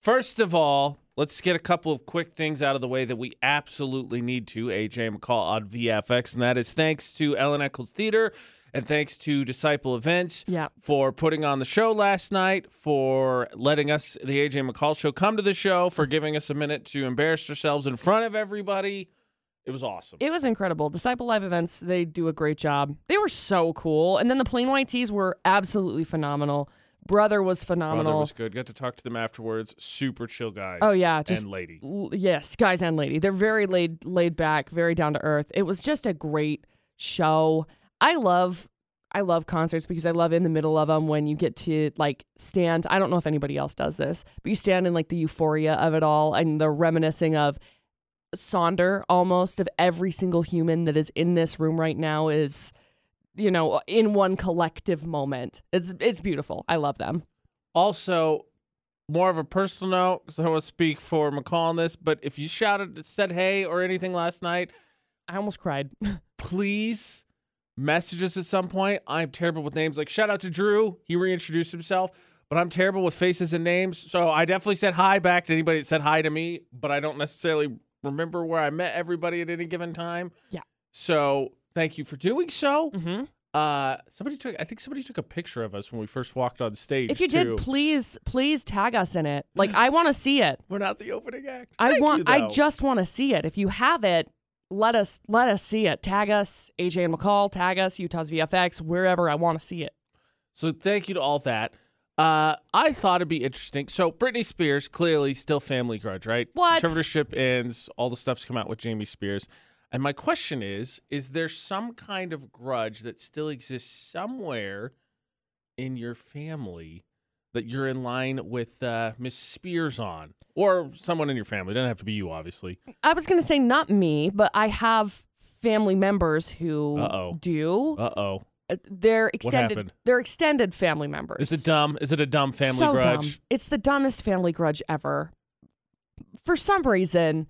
First of all, let's get a couple of quick things out of the way that we absolutely need to. AJ McCall on VFX, and that is thanks to Ellen Eccles Theater and thanks to Disciple Events Yeah. for putting on the show last night, for letting us, the AJ McCall show, come to the show, for giving us a minute to embarrass ourselves in front of everybody. It was awesome. It was incredible. Disciple Live events, they do a great job. They were so cool. And then the Plain White T's were absolutely phenomenal. Brother was phenomenal. Brother was good. Got to talk to them afterwards. Super chill guys. Oh, yeah, just- and lady. L- yes, guys and lady. They're very laid laid back, very down to earth. It was just a great show. I love I love concerts because I love in the middle of them when you get to like stand. I don't know if anybody else does this, but you stand in like the euphoria of it all and the reminiscing of Sonder almost of every single human that is in this room right now is you know in one collective moment. It's it's beautiful. I love them. Also, more of a personal note, because I don't want to speak for McCall on this, but if you shouted, said hey or anything last night, I almost cried. please message us at some point. I'm terrible with names. Like, shout out to Drew. He reintroduced himself, but I'm terrible with faces and names. So I definitely said hi back to anybody that said hi to me, but I don't necessarily remember where I met everybody at any given time. Yeah. So thank you for doing so. hmm Uh, somebody took, I think somebody took a picture of us when we first walked on stage. If you too. did, please please tag us in it. Like I want to see it. We're not the opening act. I Thank want you, I just want to see it. If you have it, let us let us see it. Tag us, AJ and McCall, tag us, Utah's VFX, wherever I want to see it. So thank you to all that. Uh, I thought it'd be interesting. So Britney Spears clearly still family grudge, right? What? Conservatorship ends. All the stuff's come out with Jamie Spears. And my question is: Is there some kind of grudge that still exists somewhere in your family that you're in line with uh, Miss Spears on, or someone in your family? It doesn't have to be you, obviously. I was gonna say not me, but I have family members who Uh-oh. do. Uh oh. They're extended. happened? They're extended family members. Is it dumb? Is it a dumb family so grudge? Dumb. It's the dumbest family grudge ever. For some reason,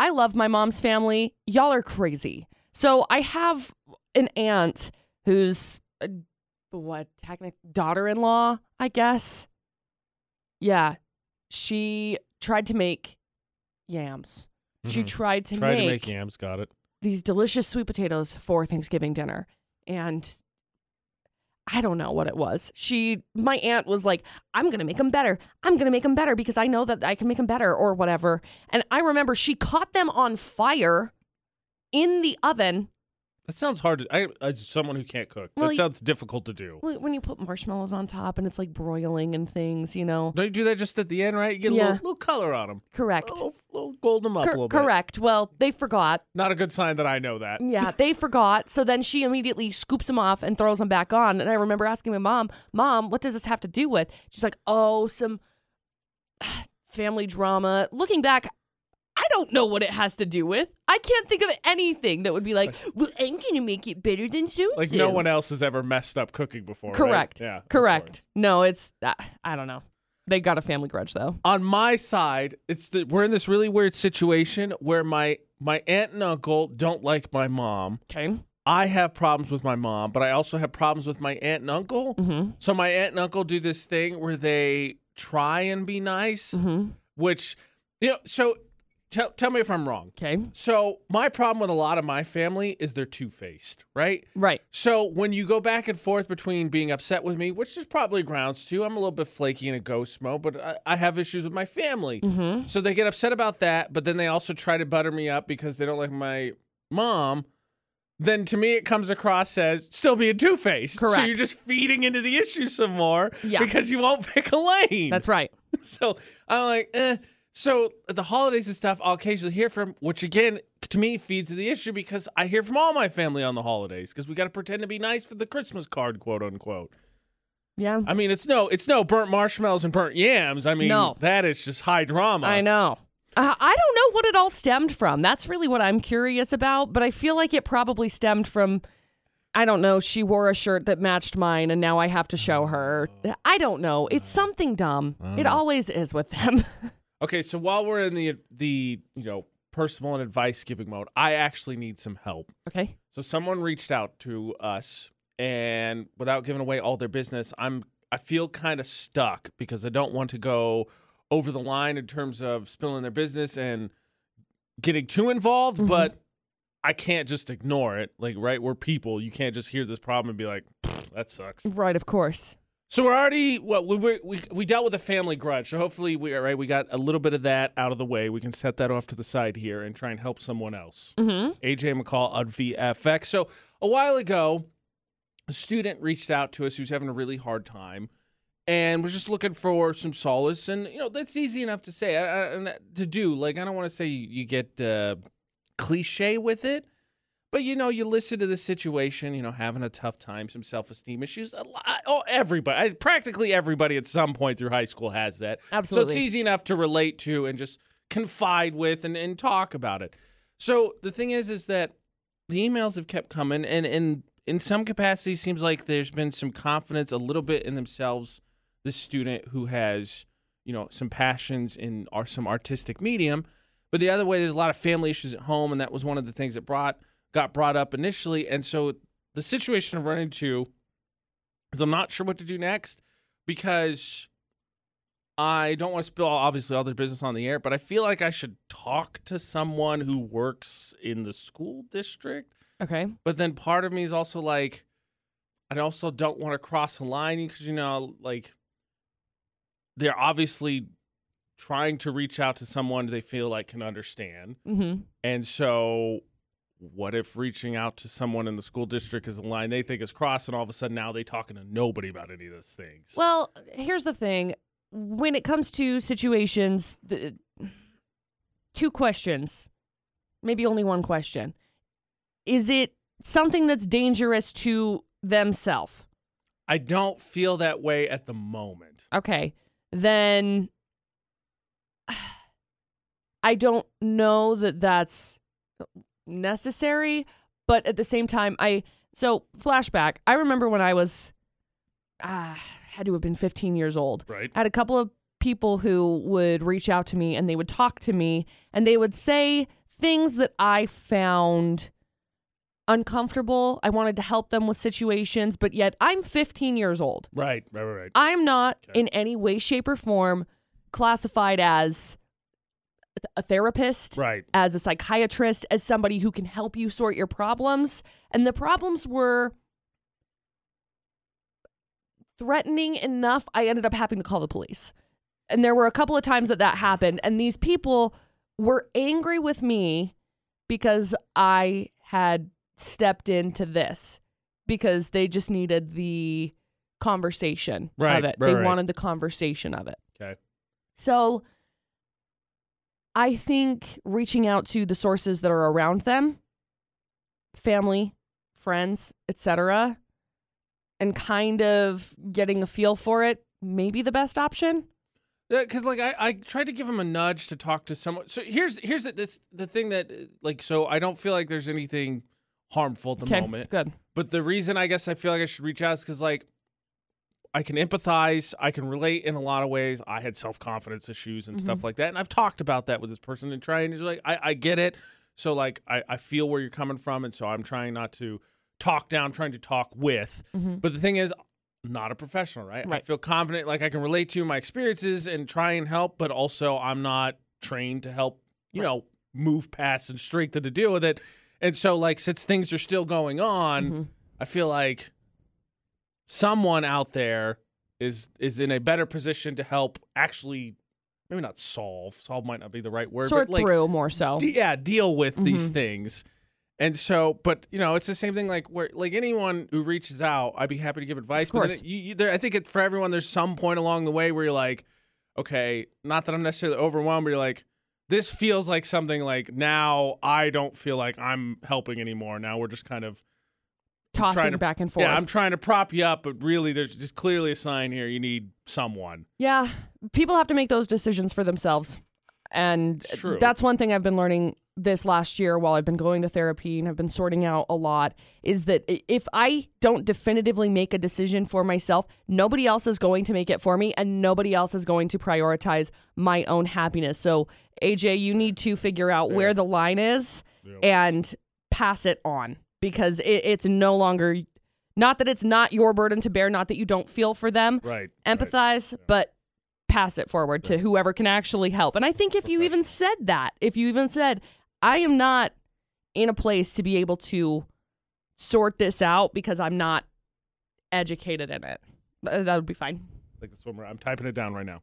I love my mom's family. Y'all are crazy. So I have an aunt who's uh, what technic daughter-in-law, I guess. Yeah, she tried to make yams. She Mhm. tried to Tried make, to make yams. Got it. these delicious sweet potatoes for Thanksgiving dinner. And I don't know what it was. She, my aunt was like, I'm going to make them better. I'm going to make them better because I know that I can make them better or whatever. And I remember she caught them on fire in the oven. That sounds hard. To, I, as someone who can't cook, Well, that y- sounds difficult to do. Wh- When you put marshmallows on top and it's like broiling and things, you know. Don't you do that just at the end, right? You get a little, little color on them. Correct. A little, little golden them up Cor- a little bit. correct. Well, they forgot. Not a good sign that I know that. Yeah, they forgot. So then she immediately scoops them off and throws them back on. And I remember asking my mom, Mom, what does this have to do with? She's like, Oh, some family drama. Looking back, I don't know what it has to do with. I can't think of anything that would be like, Well, I'm going to make it better than so Like no one else has ever messed up cooking before. right? Correct. Yeah. Correct. No, it's, uh, I don't know. They got a family grudge though. On my side, it's the, we're in this really weird situation where my my aunt and uncle don't like my mom. Okay. I have problems with my mom, but I also have problems with my aunt and uncle. Mm-hmm. So my aunt and uncle do this thing where they try and be nice, Mm-hmm. which you know. So tell tell me if I'm wrong. Okay. So my problem with a lot of my family is they're two faced, right? Right. So when you go back and forth between being upset with me, which is probably grounds to, I'm a little bit flaky in a ghost mode, but I, I have issues with my family. Mm-hmm. So they get upset about that, but then they also try to butter me up because they don't like my mom. Then to me, it comes across as still being two faced. Correct. So you're just feeding into the issue some more Yeah. because you won't pick a lane. That's right. So I'm like, eh. So the holidays and stuff, I'll occasionally hear from, which again to me feeds the issue because I hear from all my family on the holidays because we got to pretend to be nice for the Christmas card, quote unquote. Yeah. I mean, it's no, it's no burnt marshmallows and burnt yams. I mean, No. that is just high drama. I know. Uh, I don't know what it all stemmed from. That's really what I'm curious about. But I feel like it probably stemmed from, I don't know, she wore a shirt that matched mine and now I have to show her. I don't know. It's something dumb. It always is with them. Okay, so while we're in the the you know personal and advice giving mode, I actually need some help. okay. So someone reached out to us, and without giving away all their business, I'm I feel kind of stuck because I don't want to go over the line in terms of spilling their business and getting too involved, Mhm. but I can't just ignore it. Like, right, we're people. You can't just hear this problem and be like, that sucks. Right, of course. So we're already well, we we we, dealt with a family grudge. So hopefully we right, we got a little bit of that out of the way. We can set that off to the side here and try and help someone else. Mm-hmm. AJ McCall on VFX. So a while ago, a student reached out to us who's having a really hard time and was just looking for some solace. And you know that's easy enough to say I, I, and to do. Like I don't want to say you, you get uh, cliche with it. But you know, you listen to the situation. You know, having a tough time, some self-esteem issues. A lot, oh, everybody, I- practically everybody at some point through high school has that. Absolutely. So it's easy enough to relate to and just confide with and, and talk about it. So the thing is, is that the emails have kept coming, and and in some capacity, seems like there's been some confidence, a little bit in themselves. The student who has, you know, some passions in or some artistic medium, but the other way, there's a lot of family issues at home, and that was one of the things that brought got brought up initially. And so the situation I've run into is I'm not sure what to do next because I don't want to spill obviously all their business on the air, but I feel like I should talk to someone who works in the school district. Okay. But then part of me is also like, I also don't want to cross a line because you know, like they're obviously trying to reach out to someone they feel like can understand. Mm-hmm. And so, what if reaching out to someone in the school district is a line they think is crossed, and all of a sudden now they talking to nobody about any of those things? Well, here's the thing. When it comes to situations, the, two questions, maybe only one question. Is it something that's dangerous to themselves? I don't feel that way at the moment. Okay. Then I don't know that that's necessary, but at the same time, I so flashback. I remember when I was ah had to have been 15 years old. Right. I had a couple of people who would reach out to me and they would talk to me and they would say things that I found uncomfortable. I wanted to help them with situations, but yet I'm 15 years old. Right. Right. Right. right. I'm not Okay. in any way, shape, or form classified as a therapist, Right. as a psychiatrist, as somebody who can help you sort your problems. And the problems were threatening enough, I ended up having to call the police. And there were a couple of times that that happened. And these people were angry with me because I had stepped into this because they just needed the conversation Right, of it. right, they right. wanted the conversation of it. Okay. So I think reaching out to the sources that are around them, family, friends, etc., and kind of getting a feel for it may be the best option. Yeah, because like I, I tried to give him a nudge to talk to someone. So here's here's the, this the thing that uh, like so I don't feel like there's anything harmful at the Okay, moment. good. But the reason I guess I feel like I should reach out is because like I can empathize, I can relate in a lot of ways. I had self confidence issues and stuff like that, and I've talked about that with this person and trying to like I, I get it. So like I, I feel where you're coming from, and so I'm trying not to talk down, trying to talk with. Mhm. But the thing is, I'm not a professional, right? I feel confident, like I can relate to my experiences and try and help, but also I'm not trained to help, you know, move past and strengthen to deal with it. And so, like, since things are still going on, Mhm. I feel like someone out there is is in a better position to help actually maybe not solve solve might not be the right word Sort but like through more so. de- yeah deal with these Mhm. things and so but you know it's the same thing like where like anyone who reaches out i'd be happy to give advice Of but course. it, you, you, there, i think it, for everyone there's some point along the way where you're like okay not that i'm necessarily overwhelmed but you're like this feels like something like now i don't feel like i'm helping anymore now we're just kind of Tossing to- back and forth. yeah i'm trying to prop you up but really there's just clearly a sign here you need someone Yeah, people have to make those decisions for themselves. And that's one thing I've been learning this last year while I've been going to therapy and have been sorting out a lot is that if I don't definitively make a decision for myself, nobody else is going to make it for me and nobody else is going to prioritize my own happiness. So, AJ, you need to figure out where the line is Yep. and pass it on because it, it's no longer not that it's not your burden to bear, not that you don't feel for them, right empathize, but pass it forward to whoever can actually help. And I think if you even said that, if you even said, I am not in a place to be able to sort this out because I'm not educated in it, that would be fine. like the swimmer. I'm typing it down right now.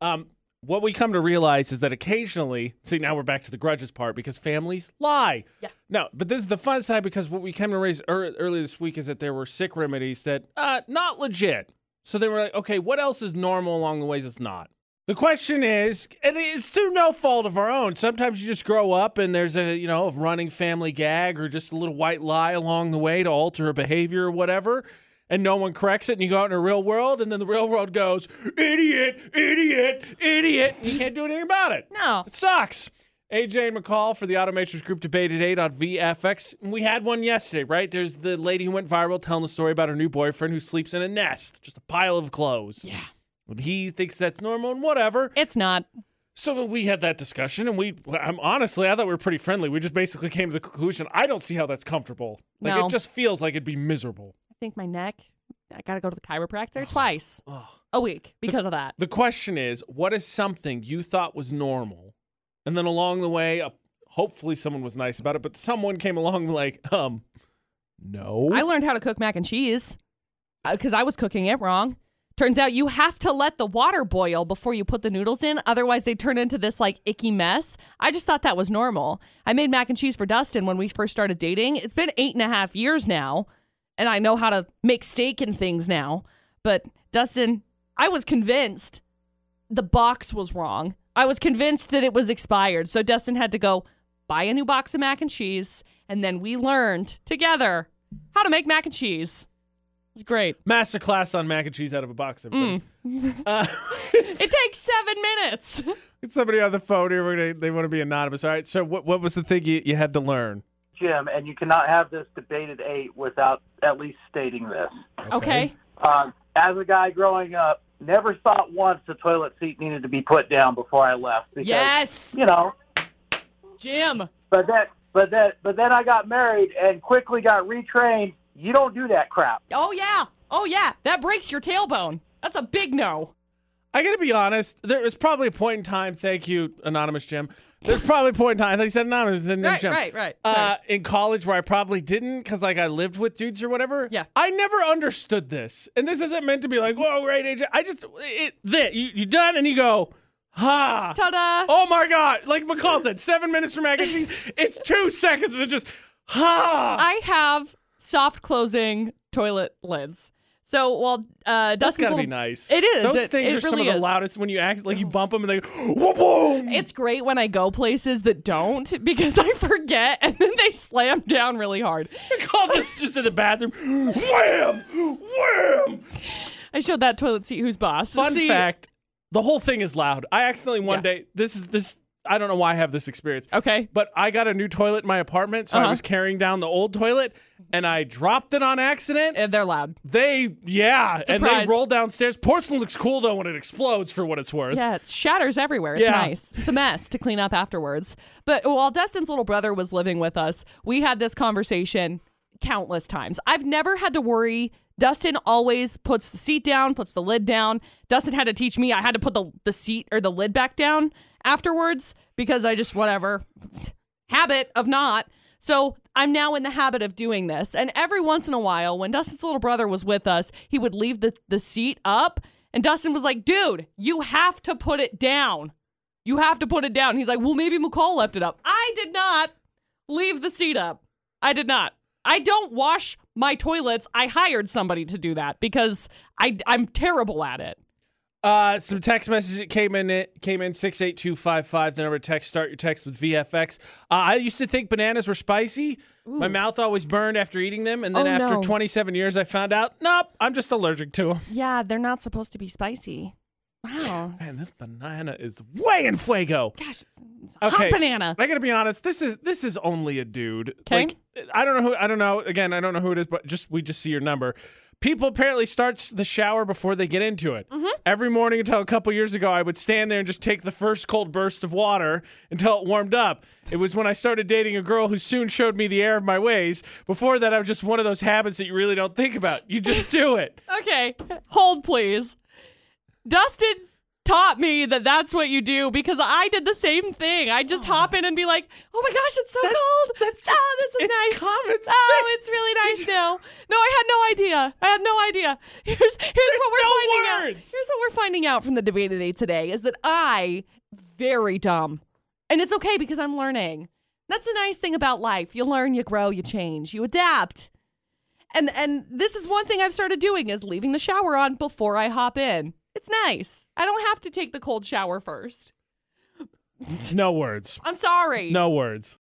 Um, what we come to realize is that occasionally, see, now we're back to the grudges part because families lie. Yeah. No, but this is the fun side because what we came to raise ear earlier this week is that there were sick remedies that uh not legit. So they were like, okay, what else is normal along the ways it's not? The question is, and it's through no fault of our own. Sometimes you just grow up and there's a, you know, a running family gag or just a little white lie along the way to alter a behavior or whatever, and no one corrects it, and you go out in the real world, and then the real world goes, idiot, idiot, idiot, and you can't do anything about it. No. It sucks. AJ and McCall for the Automatrix Group debate at 8 on VFX. We had one yesterday, right? There's the lady who went viral telling the story about her new boyfriend who sleeps in a nest, just a pile of clothes. Yeah. And he thinks that's normal and whatever. It's not. So we had that discussion, and we, I'm honestly, I thought we were pretty friendly. We just basically came to the conclusion I don't see how that's comfortable. Like, No. it just feels like it'd be miserable. Think my neck, I got to go to the chiropractor twice a week because of that. The question is, what is something you thought was normal, and then along the way, uh, hopefully someone was nice about it, but someone came along like, um, no. I learned how to cook mac and cheese because I was cooking it wrong. Turns out you have to let the water boil before you put the noodles in. Otherwise, they turn into this like icky mess. I just thought that was normal. I made mac and cheese for Dustin when we first started dating. It's been eight and a half years now, and I know how to make steak and things now. But Dustin, I was convinced the box was wrong. I was convinced that it was expired. So Dustin had to go buy a new box of mac and cheese. And then we learned together how to make mac and cheese. It's great. Masterclass on mac and cheese out of a box, everybody. Uh, It takes seven minutes. it's somebody on the phone here. Gonna, they want to be anonymous. All right. So, what, what was the thing you, you had to learn? Jim, and you cannot have this debated eight without at least stating this. Okay. Um, as a guy growing up, never thought once the toilet seat needed to be put down before I left. Because, Yes. You know, Jim. but that, but that, but then I got married and quickly got retrained. You don't do that crap. Oh, yeah. Oh, yeah. That breaks your tailbone. That's a big no. I got to be honest. There was probably a point in time. Thank you, anonymous Jim. There's probably a point in time. I thought you said anonymous. I said Right, right, right. Uh, in college, where I probably didn't, because like I lived with dudes or whatever. Yeah. I never understood this, and this isn't meant to be like, whoa, right, AJ. I just it that you you done, and you go, ha. Ta-da. Oh my god! Like McCall said, seven minutes for mac and cheese. It's two seconds and just ha. I have soft closing toilet lids. So while uh, That's gotta little, be nice. It is. Those It- things it are some of the is. loudest when you act like you bump them and they go whoa, boom. It's great when I go places that don't because I forget and then they slam down really hard. Call just just in the bathroom. Wham! Wham! I showed that toilet seat who's boss. Fun See- fact: the whole thing is loud. I accidentally one Yeah. day. This is this. I don't know why I have this experience. Okay. But I got a new toilet in my apartment, so I Uh-huh. was carrying down the old toilet, and I dropped it on accident. And they're loud. They, yeah, and they Surprise. rolled downstairs. Porcelain looks cool though when it explodes, for what it's worth. Yeah, it shatters everywhere. It's Yeah. nice. It's a mess to clean up afterwards. But while Dustin's little brother was living with us, we had this conversation countless times. I've never had to worry. Dustin always puts the seat down, puts the lid down. Dustin had to teach me I had to put the, the seat or the lid back down afterwards because I just, whatever, habit of not. So I'm now in the habit of doing this. And every once in a while, when Dustin's little brother was with us, he would leave the, the seat up. And Dustin was like, dude, you have to put it down. You have to put it down. He's like, well, maybe McCall left it up. I did not leave the seat up. I did not. I don't wash my toilets. I hired somebody to do that because I, I'm terrible at it. Uh, some text messages that came in. It came in six eight two five five. The number text. Start your text with VFX. Uh, I used to think bananas were spicy. My mouth always burned after eating them, and then Oh, after no. 27 years, I found out, nope, I'm just allergic to them. Yeah, they're not supposed to be spicy. Wow. Man, this banana is way in fuego. Gosh, it's Okay. hot banana. I gotta be honest. This is this is only a dude. 'Kay. Like I don't know who. I don't know. Again, I don't know who it is, but just we just see your number. People apparently starts the shower before they get into it. Mm-hmm. Every morning until a couple years ago, I would stand there and just take the first cold burst of water until it warmed up. It was when I started dating a girl who soon showed me the error of my ways. Before that, I was just one of those habits that you really don't think about. You just do it. Okay, hold please. Dustin taught me that that's what you do because I did the same thing. I just hop in and be like, "Oh my gosh, it's so That's- cold! that's ah, just- oh, this is nice. oh, it's really nice now." No, I had no idea. I had no idea. Here's here's what we're no finding out. Here's what we're finding out from the debate today. Today is that I very dumb, and it's okay because I'm learning. That's the nice thing about life. You learn, you grow, you change, you adapt. And and this is one thing I've started doing is leaving the shower on before I hop in. It's nice. I don't have to take the cold shower first. No words. I'm sorry. No words.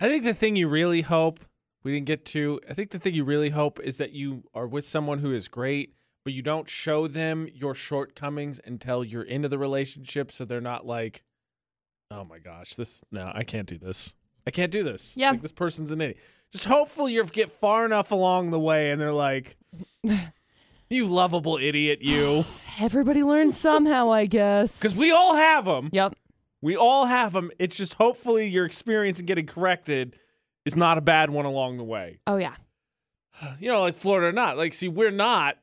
I think the thing you really hope we didn't get to, I think the thing you really hope is that you are with someone who is great, but you don't show them your shortcomings until you're into the relationship so they're not like, oh my gosh, this, no, I can't do this. I can't do this. Yeah. Like this person's an idiot. Just hopefully you get far enough along the way and they're like, you lovable idiot, you. Everybody learns somehow, I guess. Because we all have them. Yep. We all have them. It's just hopefully your experience in getting corrected is not a bad one along the way. Oh yeah. You know, like Florida or not. Like, see, we're not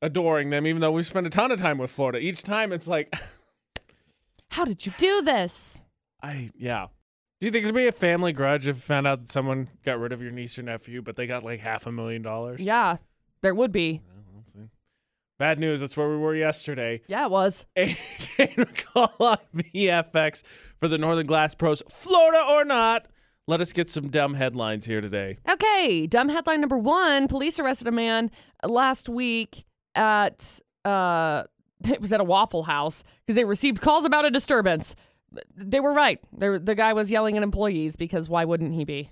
adoring them, even though we spend a ton of time with Florida. Each time it's like, How did you do this? I, yeah. Do you think it'd be a family grudge if you found out that someone got rid of your niece or nephew, but they got like half a million dollars? Yeah, there would be. Bad news. That's where we were yesterday. Yeah, it was. AJ on VFX for the Northern Glass Pros, Florida or not. Let us get some dumb headlines here today. Okay, dumb headline number one: Police arrested a man last week at uh, it was at a Waffle House because they received calls about a disturbance. They were right. They were, the guy was yelling at employees because why wouldn't he be?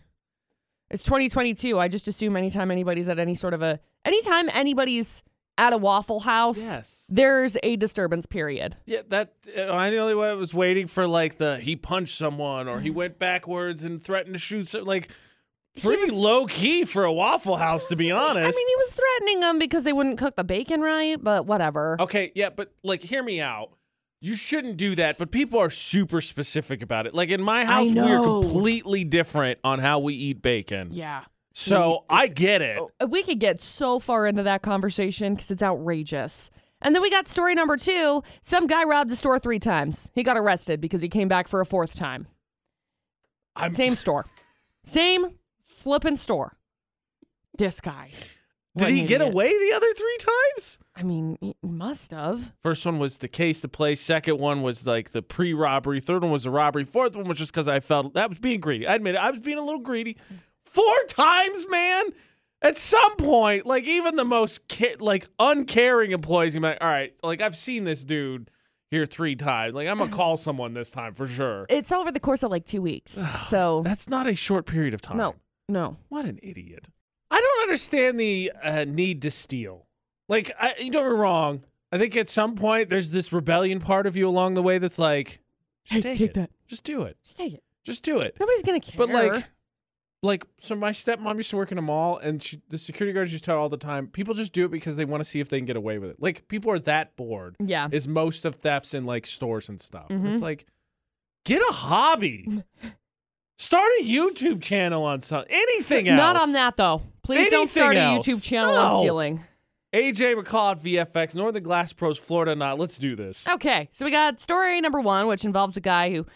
It's 2022. I just assume anytime anybody's at any sort of a anytime anybody's at a Waffle House, Yes. there's a disturbance period. Yeah, that uh, I the only one that was waiting for like the he punched someone or he went backwards and threatened to shoot some like pretty low key for a Waffle House to be honest. I mean, he was threatening them because they wouldn't cook the bacon right, but whatever. okay, yeah, but like hear me out. You shouldn't do that, but people are super specific about it. Like in my house, we are completely different on how we eat bacon. Yeah. So I get it. Oh, We could get so far into that conversation because it's outrageous. And then we got story number two. Some guy robbed a store three times. He got arrested because he came back for a fourth time. I'm Same store. Same flipping store. This guy. Did What he get idiot. away the other three times? I mean, he must have. First one was the case to play. Second one was like the pre-robbery. Third one was the robbery. Fourth one was just because I felt that was being greedy. I admit it. I was being a little greedy. Four times, man. At some point, like even the most ca- like uncaring employees, you like, all right, like I've seen this dude here three times. Like I'm gonna call someone this time for sure. It's over the course of like two weeks. So, That's not a short period of time. no, no. What an idiot. I don't understand the uh, need to steal. Like, I, you don't get me wrong. I think at some point there's this rebellion part of you along the way that's like, just Hey, take, take it. that. Just do it. Just take it. Just do it. Nobody's to care. But like, like, so my stepmom used to work in a mall, and she, the security guards used to tell all the time, people just do it because they want to see if they can get away with it. Like, people are that bored. yeah. Is most of thefts in like stores and stuff. Mhm. It's like, get a hobby. Start a YouTube channel on something. Anything else. Not on that, though. Please don't start a YouTube channel on stealing. AJ McCall at VFX, Northern Glass Pros, Florida. Not. Let's do this. Okay, so we got story number one, which involves a guy who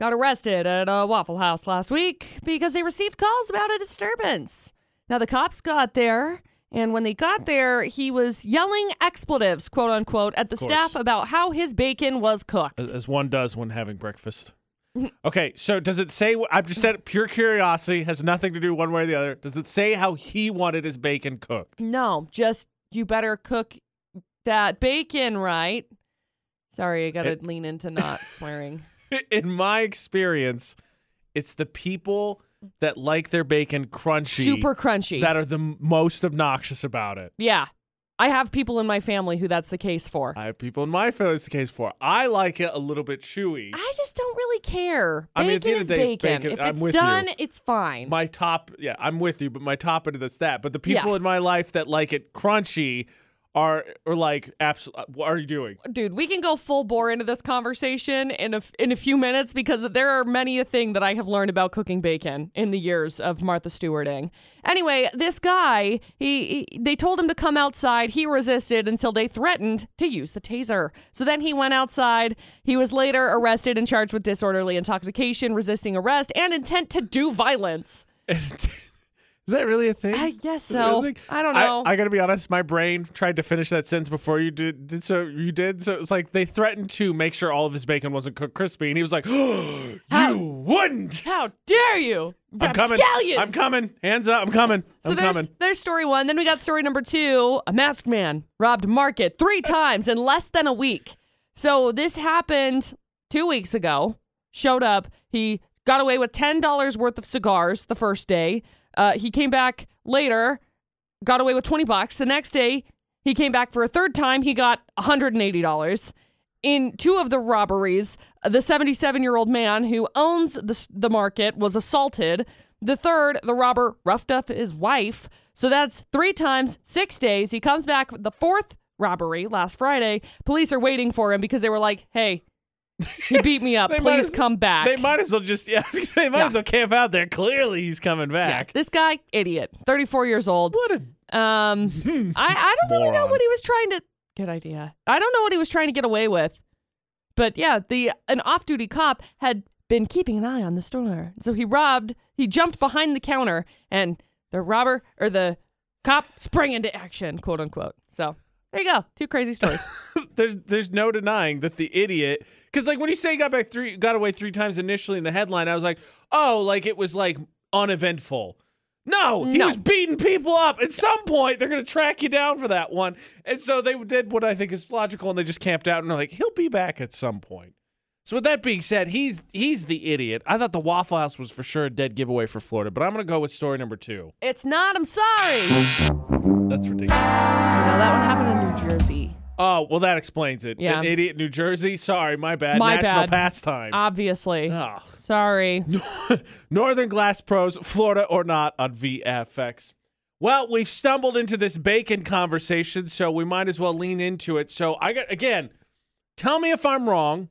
got arrested at a Waffle House last week because they received calls about a disturbance. Now, the cops got there, and when they got there, he was yelling expletives, quote unquote, at the course. staff about how his bacon was cooked. As, as one does when having breakfast. Okay, so does it say? I'm just at pure curiosity. Has nothing to do one way or the other. Does it say how he wanted his bacon cooked? No, just you better cook that bacon right. Sorry, I gotta It- lean into not swearing. In my experience, it's the people that like their bacon crunchy Super crunchy. that are the most obnoxious about it. yeah. I have people in my family who that's the case for. I have people in my family it's the case for. I like it a little bit chewy. I just don't really care. I mean, at the Bacon end is of the day, bacon. bacon- If I'm it's with you. done, it's fine. my top yeah i'm with you but my top end of that's that but the people Yeah. in my life that like it crunchy are or like absolutely uh, what are you doing? dude, we can go full bore into this conversation in a in a few minutes because there are many a thing that I have learned about cooking bacon in the years of Martha Stewarding. Anyway, this guy, he, he they told him to come outside. He resisted until they threatened to use the taser. So then he went outside. He was later arrested and charged with disorderly intoxication, resisting arrest, and intent to do violence. Is that really a thing? I guess Is that a so. I don't know. I, gotta be honest. My brain tried to finish that sentence before you did. did so you did. So it's like they threatened to make sure all of his bacon wasn't cooked crispy, and he was like, "You wouldn't." How dare you? I'm coming. Scallions. I'm coming. Hands up. I'm coming. So I'm there's, coming. there's story one. Then we got story number two. A masked man robbed market three times in less than a week. So this happened two weeks ago. Showed up. He got away with ten dollars worth of cigars the first day. Uh, he came back later, got away with twenty bucks. The next day, he came back for a third time. He got hundred and eighty dollars. In two of the robberies, the 77 year old man who owns the, the market was assaulted. The third, the robber roughed up his wife. So that's three times, six days. He comes back the fourth robbery last Friday. Police are waiting for him because they were like, hey, he beat me up. Please as- come back. They might as well just yeah. I was gonna say, They might Yeah. as well camp out there. Clearly, he's coming Yeah. back. This guy, idiot, 34 years old. What a Um, I, I don't really know what he was trying to. Good idea. I don't know what he was trying to get away with, but yeah, the an off-duty cop had been keeping an eye on the store, so he robbed. He jumped behind the counter, and the robber or the cop sprang into action, quote unquote. So there you go, two crazy stories. there's there's no denying that the idiot because like when you say he got back three got away three times initially in the headline i was like oh like it was like uneventful no he No. was beating people up at some point they're gonna track you down for that one and so they did what i think is logical and they just camped out and they're like he'll be back at some point so with that being said he's he's the idiot i thought the waffle house was for sure a dead giveaway for florida but i'm gonna go with story number two it's not. I'm sorry. that's ridiculous No, that one happened in New Jersey. Oh well that explains it Yeah. an idiot new jersey sorry my bad My national bad. pastime Obviously. Sorry. Northern Glass Pros, Florida or not on VFX. Well, we've stumbled into this bacon conversation, so we might as well lean into it. So I got again, tell me if I'm wrong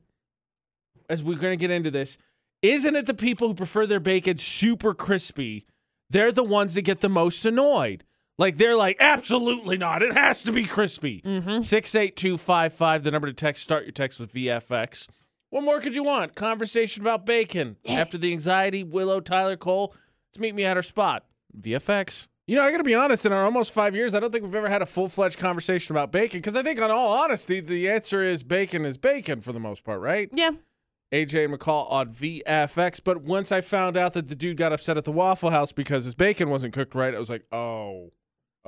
as we're going to get into this. Isn't it the people who prefer their bacon super crispy? They're the ones that get the most annoyed. Like they're like, absolutely not. It has to be crispy. Mm-hmm. 68255, the number to text. Start your text with VFX. What more could you want? Conversation about bacon. After the anxiety, Willow, Tyler, Cole, let's meet me at our spot. VFX. You know, I got to be honest, in our almost five years, I don't think we've ever had a full fledged conversation about bacon because I think, on all honesty, the answer is bacon is bacon for the most part, right? Yeah. AJ McCall on VFX. But once I found out that the dude got upset at the Waffle House because his bacon wasn't cooked right, I was like, oh,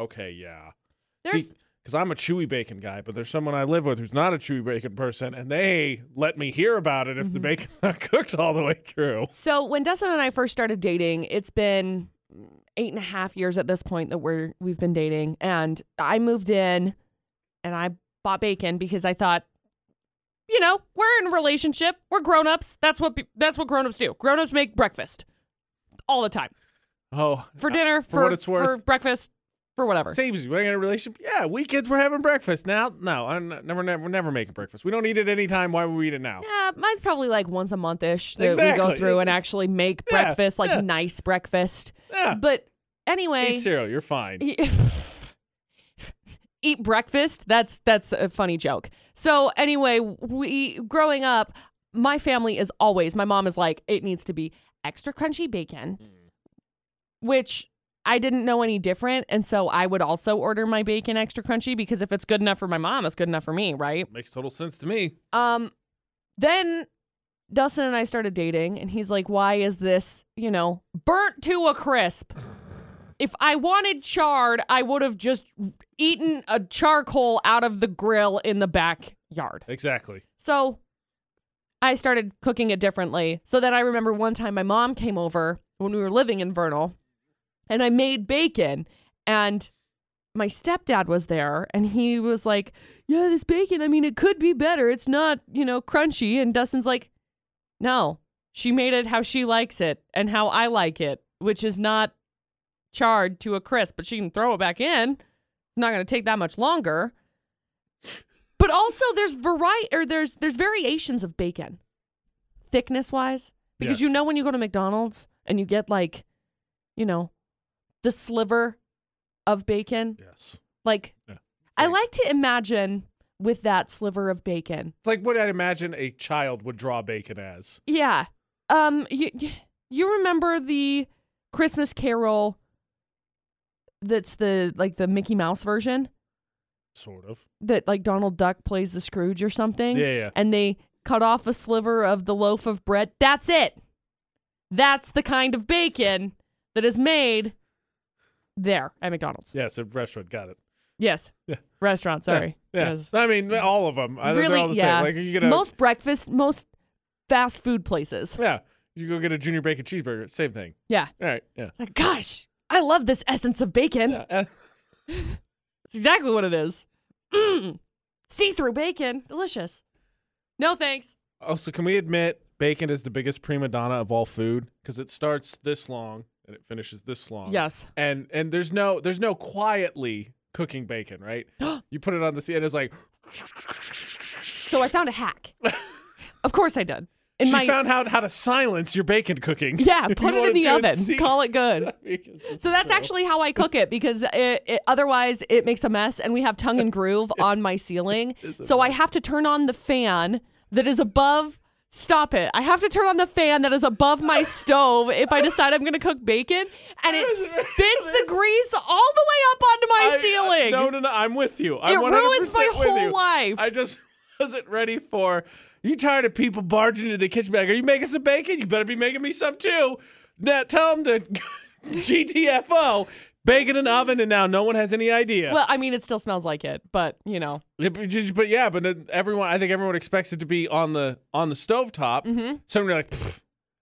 okay, yeah. There's See, because I'm a chewy bacon guy, but there's someone I live with who's not a chewy bacon person, and they let me hear about it if the mm-hmm. bacon's not cooked all the way through. So when Dustin and I first started dating, it's been eight and a half years at this point that we're we've been dating, and I moved in, and I bought bacon because I thought, you know, we're in a relationship, we're grown ups. That's what pe- that's what grown ups do. Grown ups make breakfast all the time Oh, for dinner, for for, what it's worth. for breakfast, for whatever. Same as you. We're in a relationship. Yeah, weekends we're having breakfast. Now, no, I'm not- never, never, never making breakfast. We don't eat it anytime. Why would we eat it now? Yeah, mine's probably like once a month ish that we go through and It's- actually make Yeah, breakfast, like yeah. nice breakfast. Yeah, But anyway, eat cereal. You're fine. eat breakfast that's that's a funny joke so anyway we growing up my family is always my mom is like it needs to be extra crunchy bacon mm. which i didn't know any different and so i would also order my bacon extra crunchy because if it's good enough for my mom it's good enough for me right Makes total sense to me. um then Dustin and I started dating and he's like why is this, you know, burnt to a crisp? If I wanted charred, I would have just eaten a charcoal out of the grill in the backyard. Exactly. So I started cooking it differently. So then I remember one time my mom came over when we were living in Vernal and I made bacon and my stepdad was there and he was like, Yeah, this bacon, I mean, it could be better. It's not, you know, crunchy. And Dustin's like, No, she made it how she likes it and how I like it, which is not charred to a crisp, but she can throw it back in. It's not going to take that much longer. But also there's variety or there's there's variations of bacon. Thickness wise. Because you know when you go to McDonald's and you get like, you know, the sliver of bacon. Yes. Like Yeah. I like to imagine with that sliver of bacon. It's like what I'd imagine a child would draw bacon as. Yeah. Um you you remember the Christmas Carol that's the like the Mickey Mouse version Sort of. that like Donald Duck plays the Scrooge or something Yeah, yeah. and they cut off a sliver of the loaf of bread. That's it. That's the kind of bacon that is made there at McDonald's. Yeah, it's a restaurant. Got it. Yes. Yeah. Restaurant, sorry. Yeah. Yes. I mean, all of them. I think Really, they're all the yeah. same. Like you get a Most breakfast, most fast food places. yeah. You go get a junior bacon cheeseburger. Same thing. Yeah. All right. Yeah. It's like, gosh, I love this essence of bacon. Yeah. It's exactly what it is. Mm. See-through bacon. Delicious. No thanks. Oh, so can we admit bacon is the biggest prima donna of all food because it starts this long and it finishes this long. Yes. And and there's no there's no quietly cooking bacon, right? you put it on the sea and it's like. So I found a hack. of course I did. In she my found out how to silence your bacon cooking. Yeah, put it in the oven. Call it good. So that's true. actually how I cook it because it, it, otherwise it makes a mess and we have tongue and groove on my ceiling. So I have to turn on the fan that is above. Stop it. I have to turn on the fan that is above my stove if I decide I'm going to cook bacon and it spits the grease all the way up onto my I- I- ceiling. no, no, no. I'm with you. it I'm 100% ruins my whole life. I just wasn't ready for. You tired of people barging into the kitchen? Like, are you making some bacon? You better be making me some too. Now tell them to GTFO. Bacon in an oven, and now no one has any idea. well, I mean, it still smells like it, but you know. Yeah, but, just- but yeah, but everyone, I think everyone expects it to be on the on the stovetop. Mm-hmm. Somebody like, "Pfft,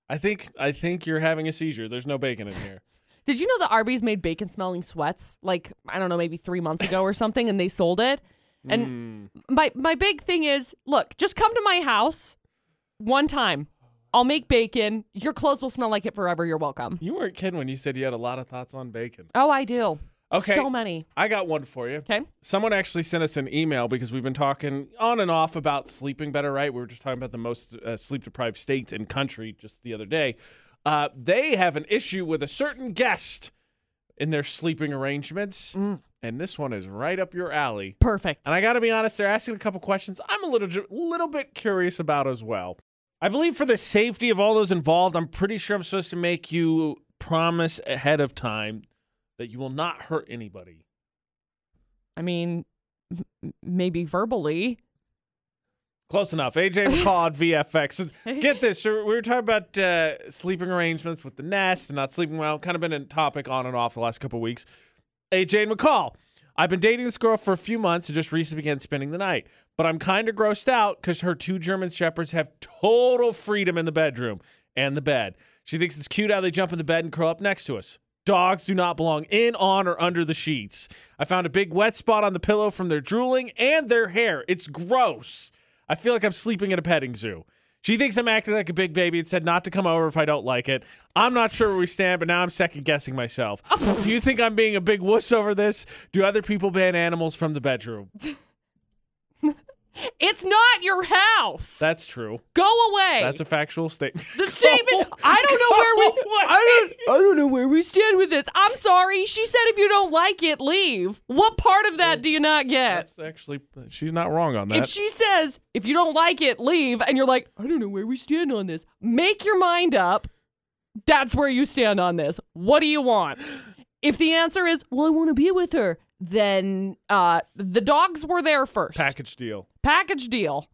I think I think you're having a seizure. There's no bacon in here. Did you know that Arby's made bacon smelling sweats like I don't know maybe three months ago or something, and they sold it? And Mm. my my big thing is, look, just come to my house one time. I'll make bacon. Your clothes will smell like it forever. You're welcome. you weren't kidding when you said you had a lot of thoughts on bacon. Oh, I do. Okay. So many. I got one for you. Okay. Someone actually sent us an email because we've been talking on and off about sleeping better, right? We were just talking about the most uh, sleep deprived states in country just the other day. Uh, they have an issue with a certain guest in their sleeping arrangements, Mm. and this one is right up your alley. Perfect. And I got to be honest, they're asking a couple questions I'm a little little bit curious about as well. I believe for the safety of all those involved, I'm pretty sure I'm supposed to make you promise ahead of time that you will not hurt anybody. I mean, maybe verbally. Close enough. AJ McCall at VFX. Get this. We were talking about uh, sleeping arrangements with the nest and not sleeping well. Kind of been a topic on and off the last couple of weeks. AJ McCall. I've been dating this girl for a few months and just recently began spending the night. But I'm kind of grossed out because her two German shepherds have total freedom in the bedroom and the bed. She thinks it's cute how they jump in the bed and curl up next to us. Dogs do not belong in, on, or under the sheets. I found a big wet spot on the pillow from their drooling and their hair. It's gross. I feel like I'm sleeping at a petting zoo. She thinks I'm acting like a big baby and said not to come over if I don't like it. I'm not sure where we stand, but now I'm second guessing myself. Oh. Do you think I'm being a big wuss over this? Do other people ban animals from the bedroom? It's not your house. That's true. Go away. That's a factual statement. the statement. I don't know where we. I don't. I don't know where we stand with this. I'm sorry. She said if you don't like it, leave. What part of that do you not get? That's actually, she's not wrong on that. If she says, if you don't like it, leave, and you're like, I don't know where we stand on this, make your mind up. That's where you stand on this. What do you want? If the answer is, well, I want to be with her, then uh, the dogs were there first. Package deal. Package deal.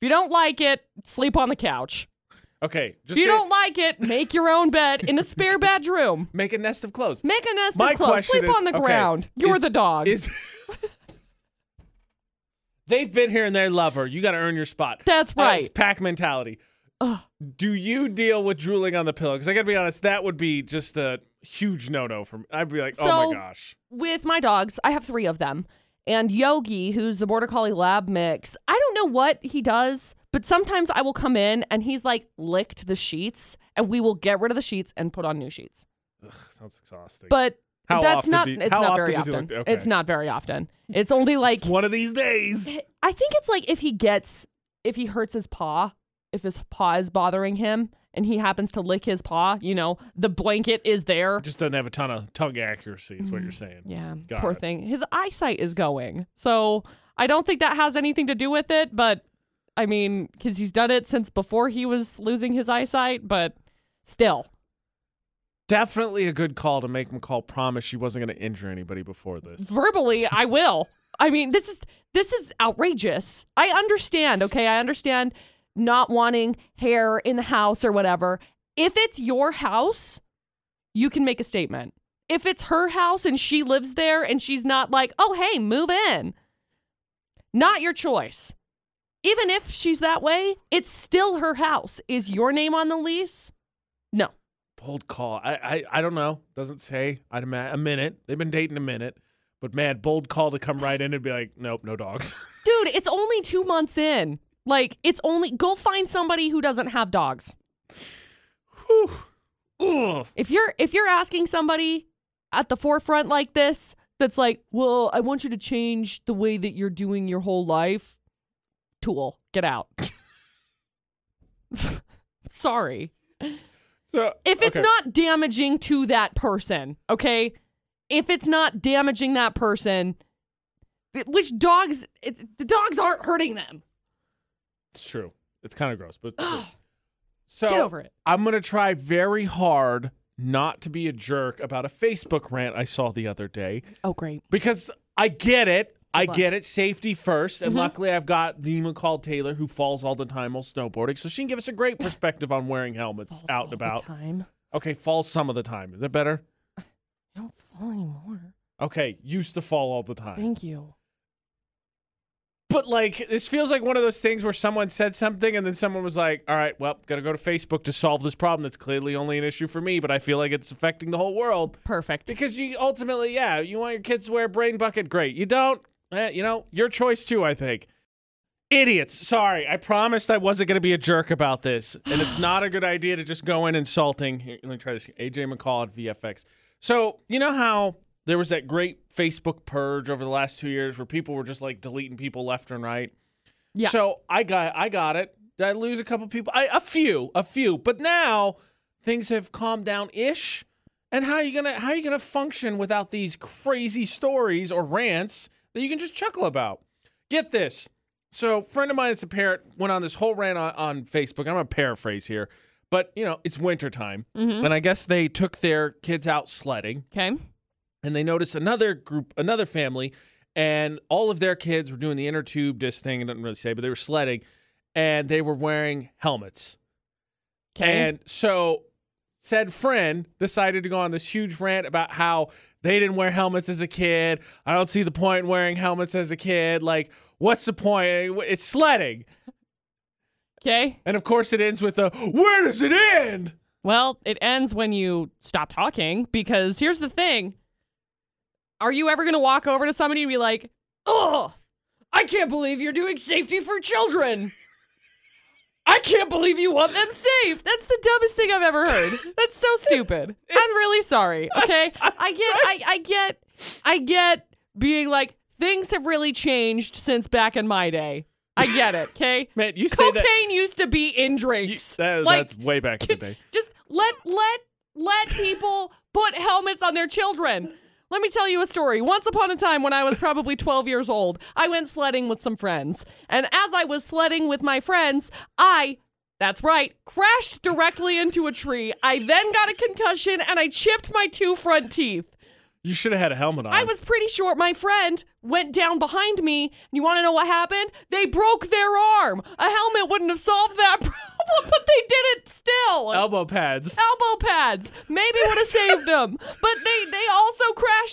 If you don't like it, sleep on the couch. Okay, just If you to- don't like it, make your own bed in a spare bedroom. make a nest of clothes. Make a nest My of clothes. Sleep is- on the okay, ground. You're is- the dog. Is They've been here and they love her. You got to earn your spot. That's Uh, right. it's pack mentality. Ugh. Do you deal with drooling on the pillow? Because I got to be honest, that would be just a huge no-no for me. I'd be like, oh my gosh. with my dogs, I have three of them. And Yogi, who's the Border Collie Lab mix, I don't know what he does, but sometimes I will come in and he's like licked the sheets and we will get rid of the sheets and put on new sheets. Ugh, sounds exhausting. But How That's not. do it's not very often. look- okay. It's not very often. It's only like one of these days. I think it's like if he gets if he hurts his paw, if his paw is bothering him and he happens to lick his paw, you know, the blanket is there. Just doesn't have a ton of tongue accuracy. Is what you're saying. Mm, Yeah, Got poor it. thing. His eyesight is going. So I don't think that has anything to do with it, but I mean, because he's done it since before he was losing his eyesight, but still. Definitely a good call to make McCall promise she wasn't going to injure anybody before this. verbally i will i mean this is this is outrageous i understand okay i understand not wanting hair in the house or whatever if it's your house you can make a statement if it's her house and she lives there and she's not like oh hey move in not your choice even if she's that way it's still her house is your name on the lease no Bold call. I, I I don't know. Doesn't say. I'd imagine a minute. They've been dating a minute, but man, bold call to come right in and be like, nope, no dogs. Dude, it's only two months in. Like, it's only go find somebody who doesn't have dogs. If you're if you're asking somebody at the forefront like this, that's like, well, I want you to change the way that you're doing your whole life. Tool, get out. Sorry. So If it's okay. not damaging to that person, okay? If it's not damaging that person, which dogs, it, the dogs aren't hurting them. It's true. It's kind of gross, but so Get over it. I'm gonna try very hard not to be a jerk about a Facebook rant I saw the other day Oh, great. because I get it. I What? get it. Safety first, and Mhm. luckily I've got the McCall Taylor who falls all the time while snowboarding, so she can give us a great perspective on wearing helmets Falls out all and the about. time. Okay, falls some of the time. Is that better? I don't fall anymore. Okay, used to fall all the time. Thank you. But like, this feels like one of those things where someone said something and then someone was like, all right, well, gotta go to Facebook to solve this problem that's clearly only an issue for me, but I feel like it's affecting the whole world. Perfect. Because you ultimately, yeah, you want your kids to wear a brain bucket, great. You don't, eh, you know, your choice too, I think. Idiots. Sorry, I promised I wasn't going to be a jerk about this. And it's not a good idea to just go in insulting. Here, let me try this. AJ McCall at VFX. So, you know how there was that great Facebook purge over the last two years where people were just like deleting people left and right? Yeah. So I got I got it. Did I lose a couple people? I, a few, a few. But now things have calmed down ish. And how are you gonna how are you gonna function without these crazy stories or rants that you can just chuckle about? Get this. So, friend of mine that's a parent went on this whole rant on, on Facebook. I'm gonna paraphrase here, but you know it's wintertime, Mhm. and I guess they took their kids out sledding, Okay. And they noticed another group, another family, and all of their kids were doing the inner tube disc thing. It doesn't really say, but they were sledding, and they were wearing helmets. Okay. And so said friend decided to go on this huge rant about how they didn't wear helmets as a kid. I don't see the point in wearing helmets as a kid. Like, what's the point? Eh, it's sledding. okay. And of course, it ends with a where does it end? Well, it ends when you stop talking because here's the thing. Are you ever going to walk over to somebody and be like, "Oh, I can't believe you're doing safety for children." I can't believe you want them safe. That's the dumbest thing I've ever heard. That's so stupid. I'm really sorry. Okay? I get I, I get I get being like things have really changed since back in my day. I get it, okay? Man, you say Cocaine that, used to be in you- drinks. that- like that's way back in the day. just let let let people put helmets on their children. Let me tell you a story. Once upon a time, when I was probably 12 years old, I went sledding with some friends. And as I was sledding with my friends, I, that's right, crashed directly into a tree. I then got a concussion and I chipped my two front teeth. You should have had a helmet on. I was pretty sure my friend went down behind me. And you want to know what happened? They broke their arm. A helmet wouldn't have solved that problem, but they did it still elbow pads. elbow pads maybe would have saved them but they they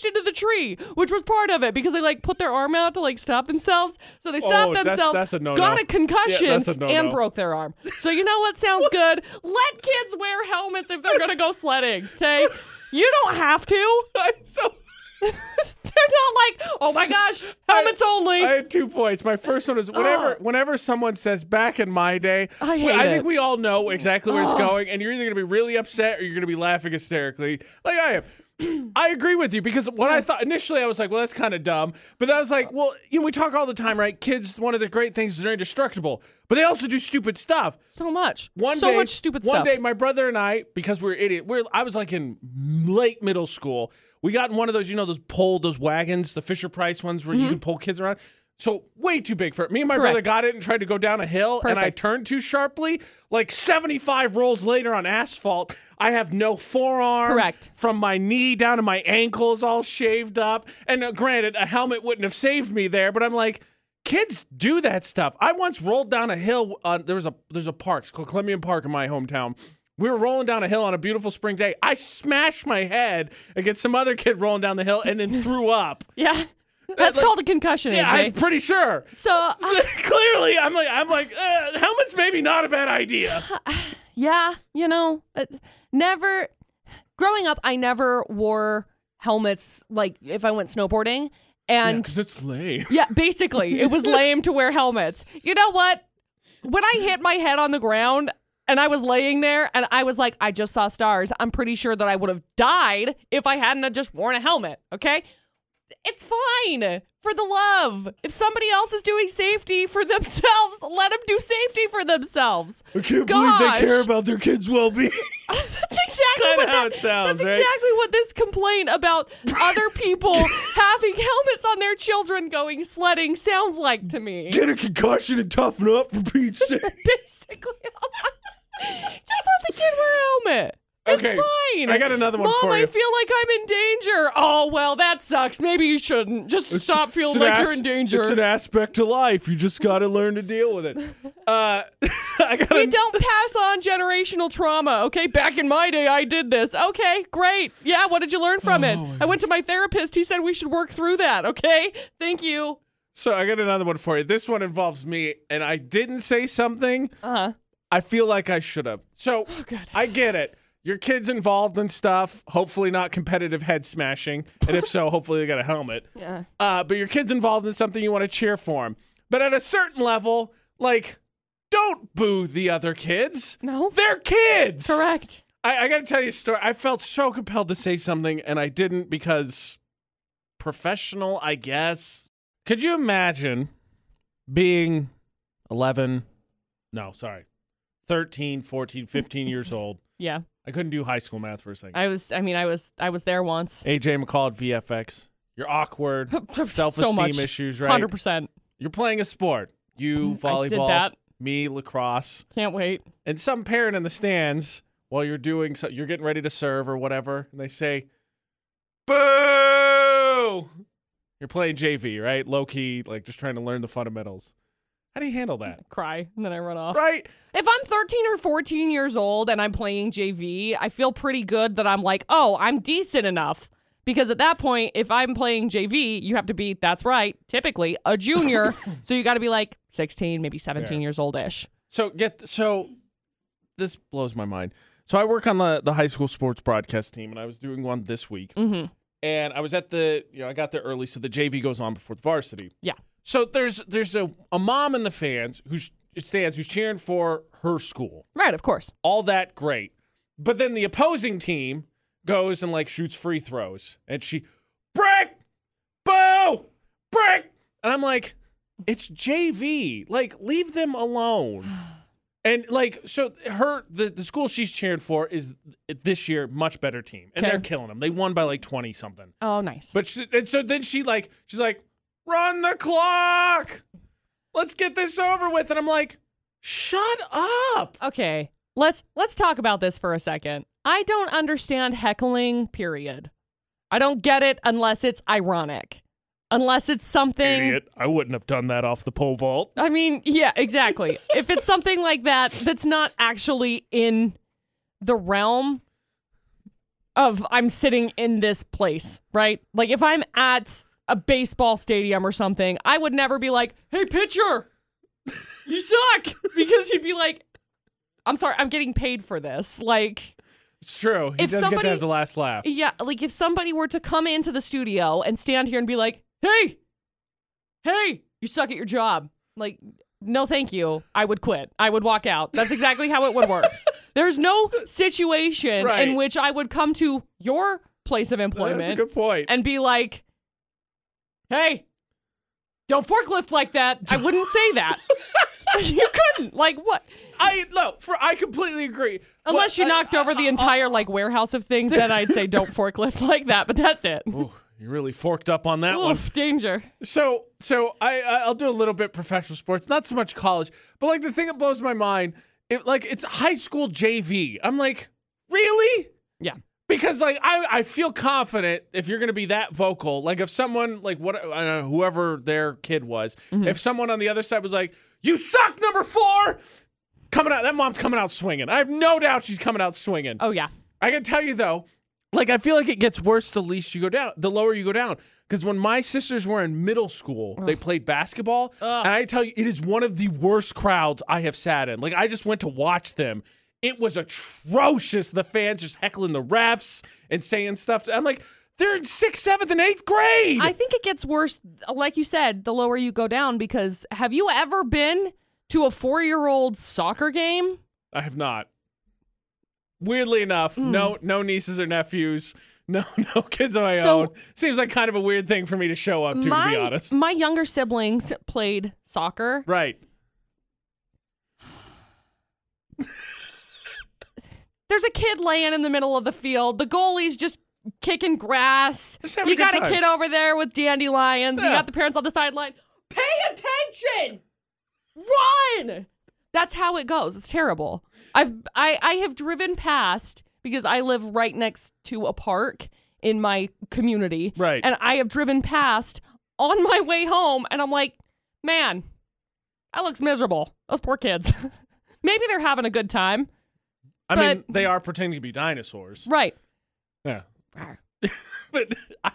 into the tree which was part of it because they like put their arm out to like stop themselves so they stopped Oh, that's- themselves that's a no-no. got a concussion Yeah, that's a no-no. and broke their arm so you know what sounds good let kids wear helmets if they're gonna go sledding okay you don't have to so they're not like oh my gosh helmets only I had two points. My first one is whenever whenever someone says back in my day, I we- hate I it. think we all know exactly where it's going, and you're either gonna be really upset or you're gonna be laughing hysterically, like I am. I agree with you because what I thought initially, I was like, well, that's kind of dumb. But then I was like, well, you know, we talk all the time, right? Kids, one of the great things is they're indestructible, but they also do stupid stuff. So much. One so day, much stupid one stuff. day, my brother and I, because we're idiot, we're I was like in late middle school. We got in one of those, you know, those pull those wagons, the Fisher Price ones where you mm-hmm. can pull kids around. So way too big for it. Me and my brother Mm-hmm. Got it and tried to go down a hill, and I turned too sharply. Like 75 rolls later on asphalt, I have no forearm. Correct. From my knee down to my ankles, all shaved up. And uh, granted, a helmet wouldn't have saved me there, but I'm like, kids do that stuff. I once rolled down a hill. Uh, there was a there's a park, it's called Clemmion Park in my hometown. We were rolling down a hill on a beautiful spring day. I smashed my head against some other kid rolling down the hill and then threw up. Yeah. That's like- called a concussion, Yeah, AJ. I'm pretty sure. so, So clearly, I'm like, I'm like, uh, helmet's maybe not a bad idea. yeah, you know, uh, never. Growing up, I never wore helmets like if I went snowboarding. And because it's lame. Yeah, basically, it was lame to wear helmets. You know what? When I hit my head on the ground and I was laying there and I was like, I just saw stars, I'm pretty sure that I would have died if I hadn't just worn a helmet, okay? It's fine for the love. If somebody else is doing safety for themselves, let them do safety for themselves. I can't believe they care about their kids' well-being. That's exactly what how that, it sounds, That's right? exactly what this complaint about other people having helmets on their children going sledding sounds like to me. Get a concussion and toughen up for Pete's sake. Basically, just let the kid wear a helmet. It's Okay, fine. I got another one Mom, for you. Mom, I feel like I'm in danger. Oh well, that sucks. Maybe you shouldn't. Just stop feeling It's an like you're as- in danger. It's an aspect to life. You just got to learn to deal with it. Uh, I got we don't pass on generational trauma, okay? Back in my day, I did this. Okay, great. Yeah, what did you learn from Oh, it? I went to my therapist. He said we should work through that, okay? Thank you. So I got another one for you. This one involves me, and I didn't say something. Uh huh. I feel like I should have. So Oh, God. I get it. Your kid's involved in stuff. Hopefully not competitive head smashing, and if so, hopefully they got a helmet. Yeah. Uh, but your kid's involved in something you want to cheer for him. But at a certain level, like, don't boo the other kids. No. They're kids. Correct. I, I got to tell you a story. I felt so compelled to say something, and I didn't because professional, I guess. Could you imagine being 11, no, sorry, 13, 14, 15 years old? Yeah. I couldn't do high school math for a second. I was. I mean, I was. I was there once. AJ McCall at VFX. You're awkward, self-esteem much. issues, right? Hundred percent. You're playing a sport. You volleyball, I did that. me lacrosse, Can't wait. and some parent in the stands while you're doing so you're getting ready to serve or whatever, and they say, "Boo!" You're playing JV, right? Low key, like just trying to learn the fundamentals. How do you handle that? Cry and then I run off. Right? If I'm 13 or 14 years old and I'm playing JV, I feel pretty good that I'm like, oh, I'm decent enough. Because at that point, if I'm playing JV, you have to be, that's right, typically a junior. so you got to be like 16, maybe 17 Fair. years old ish. So get so this blows my mind. So I work on the the high school sports broadcast team, and I was doing one this week. Mm-hmm. and I was at the you know I got there early, so the JV goes on before the varsity. Yeah. So there's there's a, a mom in the fans who's stands who's cheering for her school. Right, of course. All that great, but then the opposing team goes and like shoots free throws, and she break, boo, break, and I'm like, it's JV, like leave them alone. And like so, her the, the school she's cheering for is this year much better team, and Okay. they're killing them. They won by like twenty something. Oh, nice. But she, and so then she like she's like, run the clock. Let's get this over with. And I'm like, shut up. Okay. Let's let's talk about this for a second. I don't understand heckling, period. I don't get it unless it's ironic. Unless it's something I wouldn't have done that off the pole vault. I mean, yeah, exactly. if it's something like that that's not actually in the realm of I'm sitting in this place, right? Like if I'm at a baseball stadium or something, I would never be like, "Hey, pitcher, you suck," because he'd be like, "I'm sorry, I'm getting paid for this." Like, It's true. He If does get to somebody- have the last laugh. yeah, like if somebody were to come into the studio and stand here and be like, "Hey, hey, you suck at your job," like, no, thank you. I would quit. I would walk out. That's exactly how it would work. There's no situation Right. in which I would come to your place of employment That's a good point. and be like, "Hey, don't forklift like that." I wouldn't say that. you couldn't. Like what? I no, for I completely agree. Unless But you I- knocked over the uh, uh, entire like warehouse of things, then I'd say don't forklift like that. But that's it. Ooh, you really forked up on that one. Danger. So, so I I- I'll do a little bit professional sports, not so much college, but like the thing that blows my mind, it like it's high school JV. I'm like, really? Yeah. Because like I I feel confident if you're gonna be that vocal, like if someone like what I don't know, whoever their kid was, Mm-hmm. if someone on the other side was like, "You suck, number four," coming out, that mom's coming out swinging. I have no doubt she's coming out swinging. Oh yeah. I can tell you though, like I feel like it gets worse the least you go down, the lower you go down. Because when my sisters were in middle school, they played basketball, and I tell you, it is one of the worst crowds I have sat in. Like I just went to watch them. It was atrocious. The fans just heckling the refs and saying stuff. I'm like, they're in sixth, seventh, and eighth grade. I think it gets worse, like you said, the lower you go down. Because have you ever been to a four-year-old soccer game? I have not. Weirdly enough, Hmm. no no nieces or nephews, no no kids of my So- own. Seems like kind of a weird thing for me to show up to, my to be honest. my younger siblings played soccer. Right. There's a kid laying in the middle of the field. The goalie's just kicking grass. You got a time. kid over there with dandelions. You got the parents on the sideline. Pay attention. Run. That's how it goes. It's terrible. I've I I have driven past because I live right next to a park in my community. Right. And I have driven past on my way home and I'm like, man, that looks miserable. Those poor kids. Maybe they're having a good time. I mean, they are pretending to be dinosaurs. Right. Yeah. but I,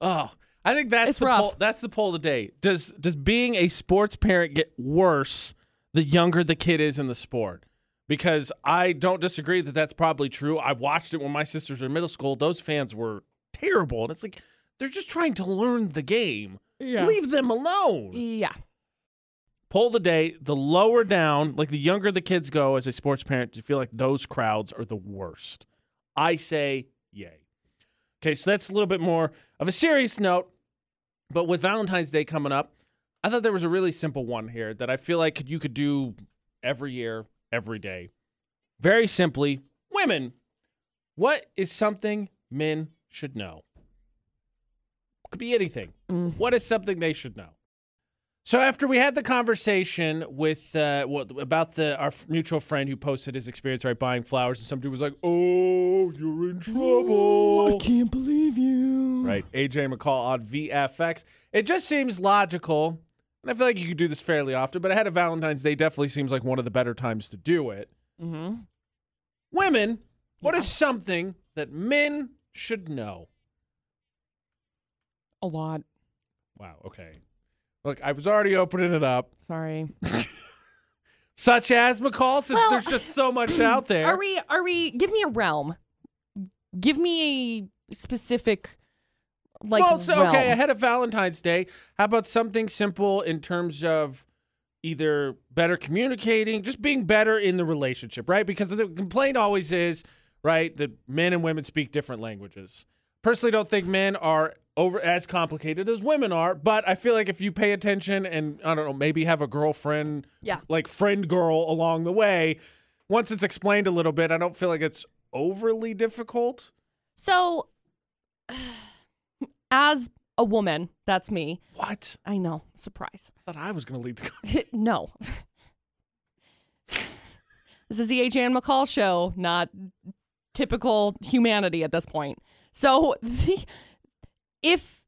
oh, I think that's It's the rough. poll. That's the poll of the day. Does does being a sports parent get worse the younger the kid is in the sport? Because I don't disagree that that's probably true. I watched it when my sisters were in middle school. Those fans were terrible, and it's like they're just trying to learn the game. Yeah. Leave them alone. Yeah. Poll the day: the lower down, like the younger the kids go as a sports parent, do you feel like those crowds are the worst? I say yay. Okay, so that's a little bit more of a serious note. But with Valentine's Day coming up, I thought there was a really simple one here that I feel like you could do every year, every day. Very simply, women, what is something men should know? Could be anything. Mm. What is something they should know? So after we had the conversation with uh, what about the our mutual friend who posted his experience right buying flowers, and somebody was like, "Oh, you're in trouble." I can't believe you. right? AJ McCall on VFX. It just seems logical, and I feel like you could do this fairly often. But ahead of Valentine's Day, definitely seems like one of the better times to do it. Mm-hmm. Women, what is Yeah. something that men should know? A lot. Wow. Okay. Look, I was already opening it up. Sorry. Such as McCall, since Well, there's just so much out there. Are we? Are we? Give me a realm. Give me a specific, like well, so, realm. okay, ahead of Valentine's Day, how about something simple in terms of either better communicating, just being better in the relationship, right? Because the complaint always is, right, that men and women speak different languages. Personally, don't think men are over as complicated as women are, but I feel like if you pay attention and I don't know, maybe have a girlfriend, Yeah. like friend girl along the way, once it's explained a little bit, I don't feel like it's overly difficult. So, as a woman, that's me. What? I know. Surprise. I thought I was going to lead the conversation. no. this is the AJ and McCall show, not typical humanity at this point. So, if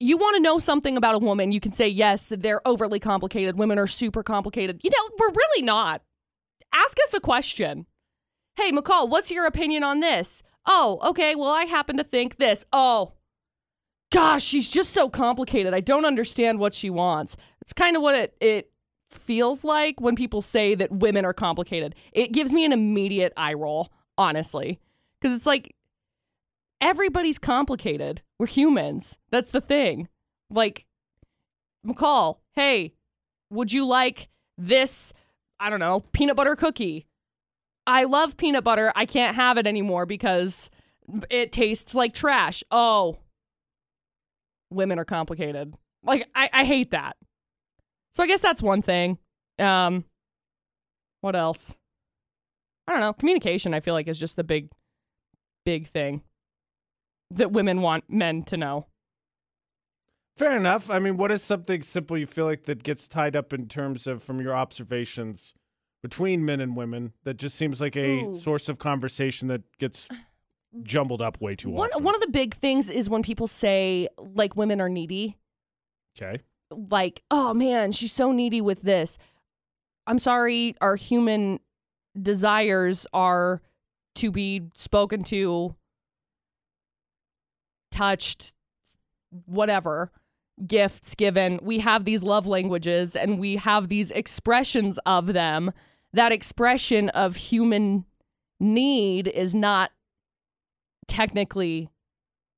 you want to know something about a woman, you can say, yes, they're overly complicated. Women are super complicated. You know, we're really not. Ask us a question. Hey, McCall, what's your opinion on this? Oh, okay. Well, I happen to think this. Oh, gosh, she's just so complicated. I don't understand what she wants. It's kind of what it it feels like when people say that women are complicated. It gives me an immediate eye roll, honestly, because it's like everybody's complicated. We're humans. That's the thing. Like McCall, hey, would you like this? I don't know, peanut butter cookie. I love peanut butter. I can't have it anymore because It tastes like trash. Oh, women are complicated. Like I, I hate that. So I guess that's one thing. Um, what else? I don't know. Communication, I feel like, is just the big, big thing that women want men to know. Fair enough. I mean, what is something simple you feel like that gets tied up in terms of from your observations between men and women that just seems like a Ooh. source of conversation that gets jumbled up way too One often? one of the big things is when people say like women are needy. okay. Like, oh man, she's so needy with this. I'm sorry, our human desires are to be spoken to, touched, whatever, gifts given. We have these love languages and we have these expressions of them. That expression of human need is not technically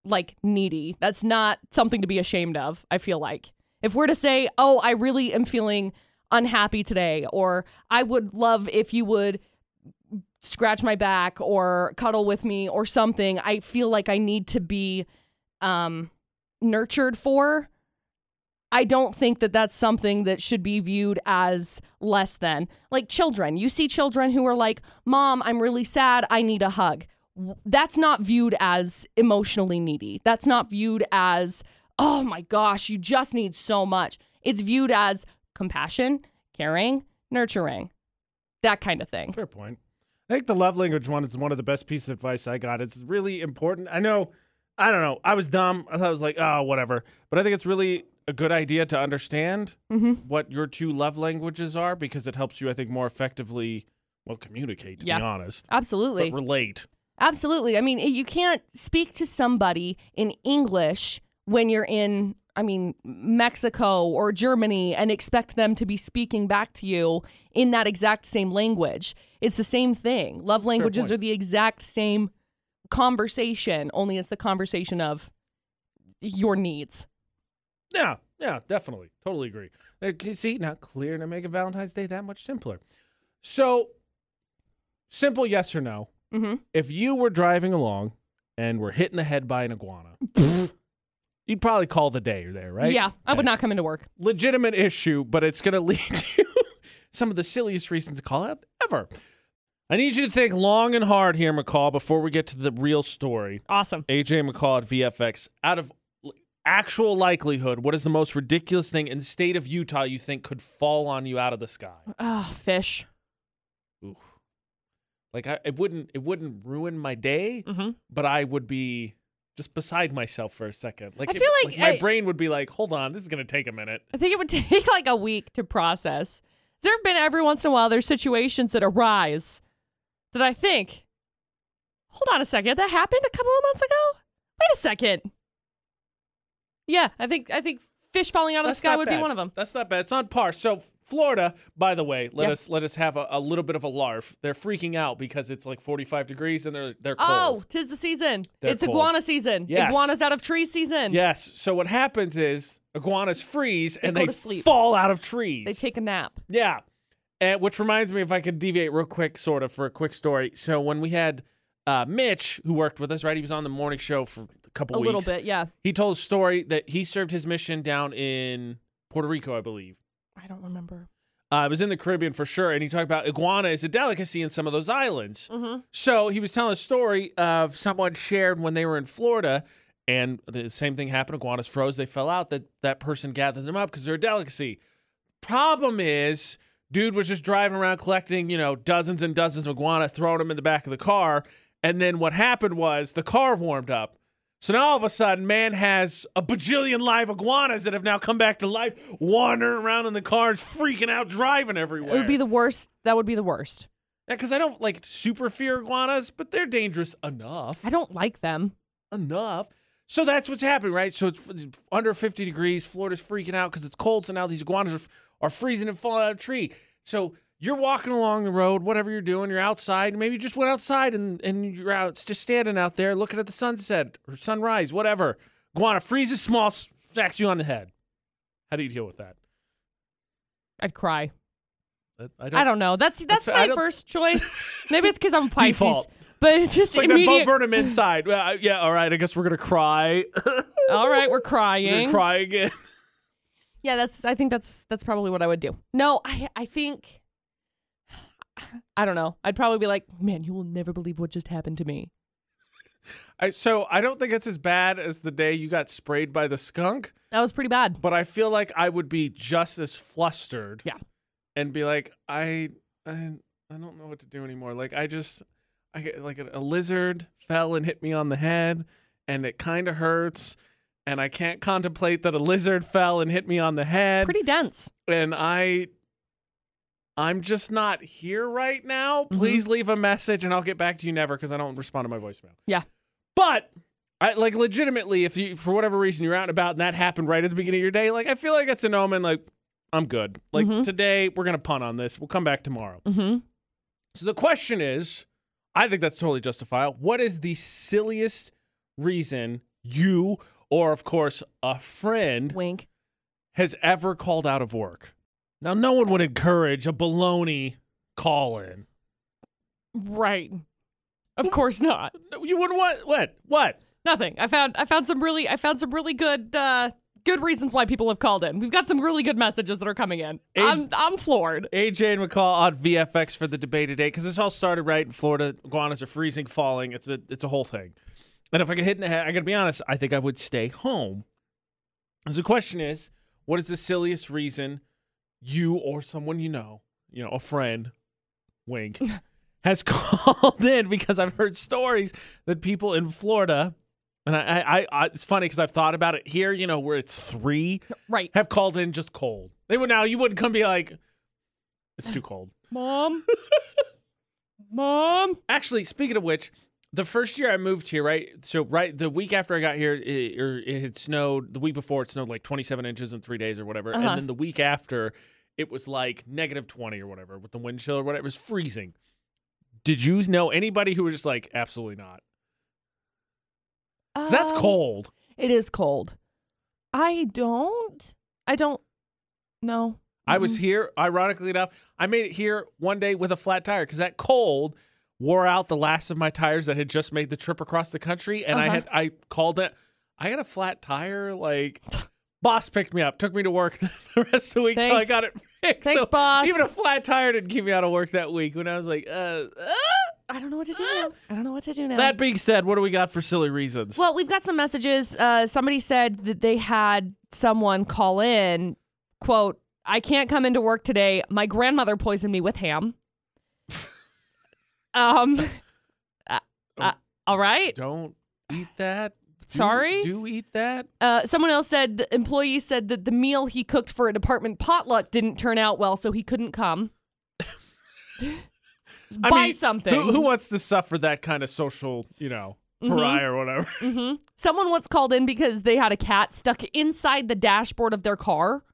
like needy. That's not something to be ashamed of, I feel like. If we're to say, "Oh, I really am feeling unhappy today," or "I would love if you would scratch my back or cuddle with me or something," I feel like I need to be um nurtured for. I don't think that that's something that should be viewed as less than. Like children, you see children who are like, "Mom, I'm really sad. I need a hug." That's not viewed as emotionally needy. That's not viewed as, "Oh my gosh, you just need so much." It's viewed as compassion, caring, nurturing. That kind of thing. Fair point. I think the love language one is one of the best pieces of advice I got. It's really important. I know, I don't know. I was dumb. I thought I was like, oh, whatever. But I think it's really a good idea to understand Mhm. what your two love languages are because it helps you, I think, more effectively, well, communicate, to Yeah. be honest, Absolutely. but relate. Absolutely. I mean, you can't speak to somebody in English when you're in, I mean, Mexico or Germany and expect them to be speaking back to you in that exact same language. It's the same thing. Love languages are the exact same conversation, only it's the conversation of your needs. Yeah, yeah, definitely. Totally agree. See, now clear to make a Valentine's Day that much simpler. So, simple yes or no. Mhm. If you were driving along and were hit in the head by an iguana, you'd probably call the day or there, right? Yeah, I would not come into work. Legitimate issue, but it's going to lead to some of the silliest reasons to call out ever. I need you to think long and hard here, McCall, before we get to the real story. Awesome. AJ McCall at VFX. Out of actual likelihood, what is the most ridiculous thing in the state of Utah you think could fall on you out of the sky? Oh, fish. Ooh. Like I, it wouldn't it wouldn't ruin my day, Mm-hmm. but I would be just beside myself for a second. Like, I it- feel like my I- brain would be like, "Hold on, this is gonna take a minute." I think it would take like a week to process. There have been every once in a while there's situations that arise that I think, hold on a second, that happened a couple of months ago. Wait a second. Yeah, I think I think fish falling out of That's the sky would be one of them. That's not bad. It's on par. So Florida, by the way, let Yeah. us let us have a, a little bit of a larf. They're freaking out because it's like 45 degrees and they're they're cold. Oh, tis the season. They're it's cold. iguana season. Yes. Iguanas out of tree season. Yes. So what happens is iguanas freeze and they sleep. fall out of trees. They take a nap. Yeah. And which reminds me, if I could deviate real quick, sort of, for a quick story. So when we had uh, Mitch, who worked with us, right? He was on the morning show for a couple A weeks. A little bit, yeah. He told a story that he served his mission down in Puerto Rico, I believe. I don't remember. Uh, it was in the Caribbean for sure. And he talked about iguana is a delicacy in some of those islands. Mm-hmm. So he was telling a story of someone shared when they were in Florida, and the same thing happened. Iguanas froze, they fell out. That that person gathered them up because they're a delicacy. Problem is, dude was just driving around collecting, you know, dozens and dozens of iguana, throwing them in the back of the car, and then what happened was the car warmed up. So now all of a sudden, man has a bajillion live iguanas that have now come back to life, wandering around in the cars, freaking out, driving everywhere. It would be the worst. That would be the worst. Yeah, because I don't like super fear iguanas, but they're dangerous enough. I don't like them. enough. So that's what's happening, right? So it's under 50 degrees. Florida's freaking out because it's cold. So now these iguanas are, are freezing and falling out of a tree. So you're walking along the road, whatever you're doing, you're outside. Maybe you just went outside and, and you're out, just standing out there looking at the sunset or sunrise, whatever. Guana freezes small, smacks you on the head. How do you deal with that? I'd cry. I I don't know. That's that's I my first choice. Maybe it's because I'm a Pisces. Default. but it's just It's like that Bo immediate. Burnham inside. Well, yeah, all right. I guess we're gonna cry. All right, we're we're crying. cry again. Yeah, that's. I think that's that's probably what I would do. No, I I think. I don't know. I'd probably be like, man, you will never believe what just happened to me. I, so I don't think it's as bad as the day you got sprayed by the skunk, That was pretty bad. but I feel like I would be just as flustered. Yeah. And be like, I, I, I don't know what to do anymore. Like I just, I get like a, a lizard fell and hit me on the head, and it kind of hurts. And I can't contemplate that a lizard fell and hit me on the head. Pretty dense. and I I'm just not here right now. Mm-hmm. Please leave a message and I'll get back to you never because I don't respond to my voicemail. Yeah. But I like legitimately, if you for whatever reason you're out and about and that happened right at the beginning of your day, like I feel like it's an omen, like I'm good. Like Mhm. today we're gonna punt on this. We'll come back tomorrow. Mm-hmm. So the question is, I think that's totally justifiable. What is the silliest reason you or of course a friend Wink. has ever called out of work. Now, no one would encourage a baloney call in. Right. Of course not. You wouldn't want what? What? Nothing. I found I found some really I found some really good uh good reasons why people have called in. We've got some really good messages that are coming in. Hey- I'm I'm floored. AJ and McCall on VFX for the debate today because this all started right in Florida. Iguanas are freezing, falling. It's a it's a whole thing. And if I get hit in the head, I gotta be honest. I think I would stay home. So the question is, what is the silliest reason you or someone you know, you know, a friend, wink, has called in? Because I've heard stories that people in Florida, and I, I, I it's funny because I've thought about it here. You know, where it's three Right. have called in just cold. They would now you wouldn't come be like, it's too cold. Mom. Mom. Actually, speaking of which, the first year I moved here, right? So right the week after I got here, it, or it had snowed. The week before, it snowed like 27 inches in three days or whatever. Uh-huh. And then the week after, it was like negative 20 or whatever with the wind chill or whatever. It was freezing. Did you know anybody who was just like, absolutely not? that's Um, cold. It is cold. I don't. I don't. No. I was here, ironically enough, I made it here one day with a flat tire because that cold wore out the last of my tires that had just made the trip across the country. And I Uh-huh. had, I called it, I had a flat tire. Like, boss picked me up, took me to work the rest of the week till I got it fixed. Thanks, so boss. even a flat tire didn't keep me out of work that week when I was like, uh, uh. I don't know what to do. now. I don't know what to do now. That being said, what do we got for silly reasons? Well, we've got some messages. Uh, somebody said that they had someone call in, quote, I can't come into work today. My grandmother poisoned me with ham. Um, uh, uh, all right. don't eat that. Do- Sorry? Do eat that. Uh, someone else said, the employee said that the meal he cooked for a department potluck didn't turn out well, so he couldn't come. Buy mean, something. Who, who wants to suffer that kind of social, you know, Mhm. pariah or whatever? hmm Someone once called in because they had a cat stuck inside the dashboard of their car.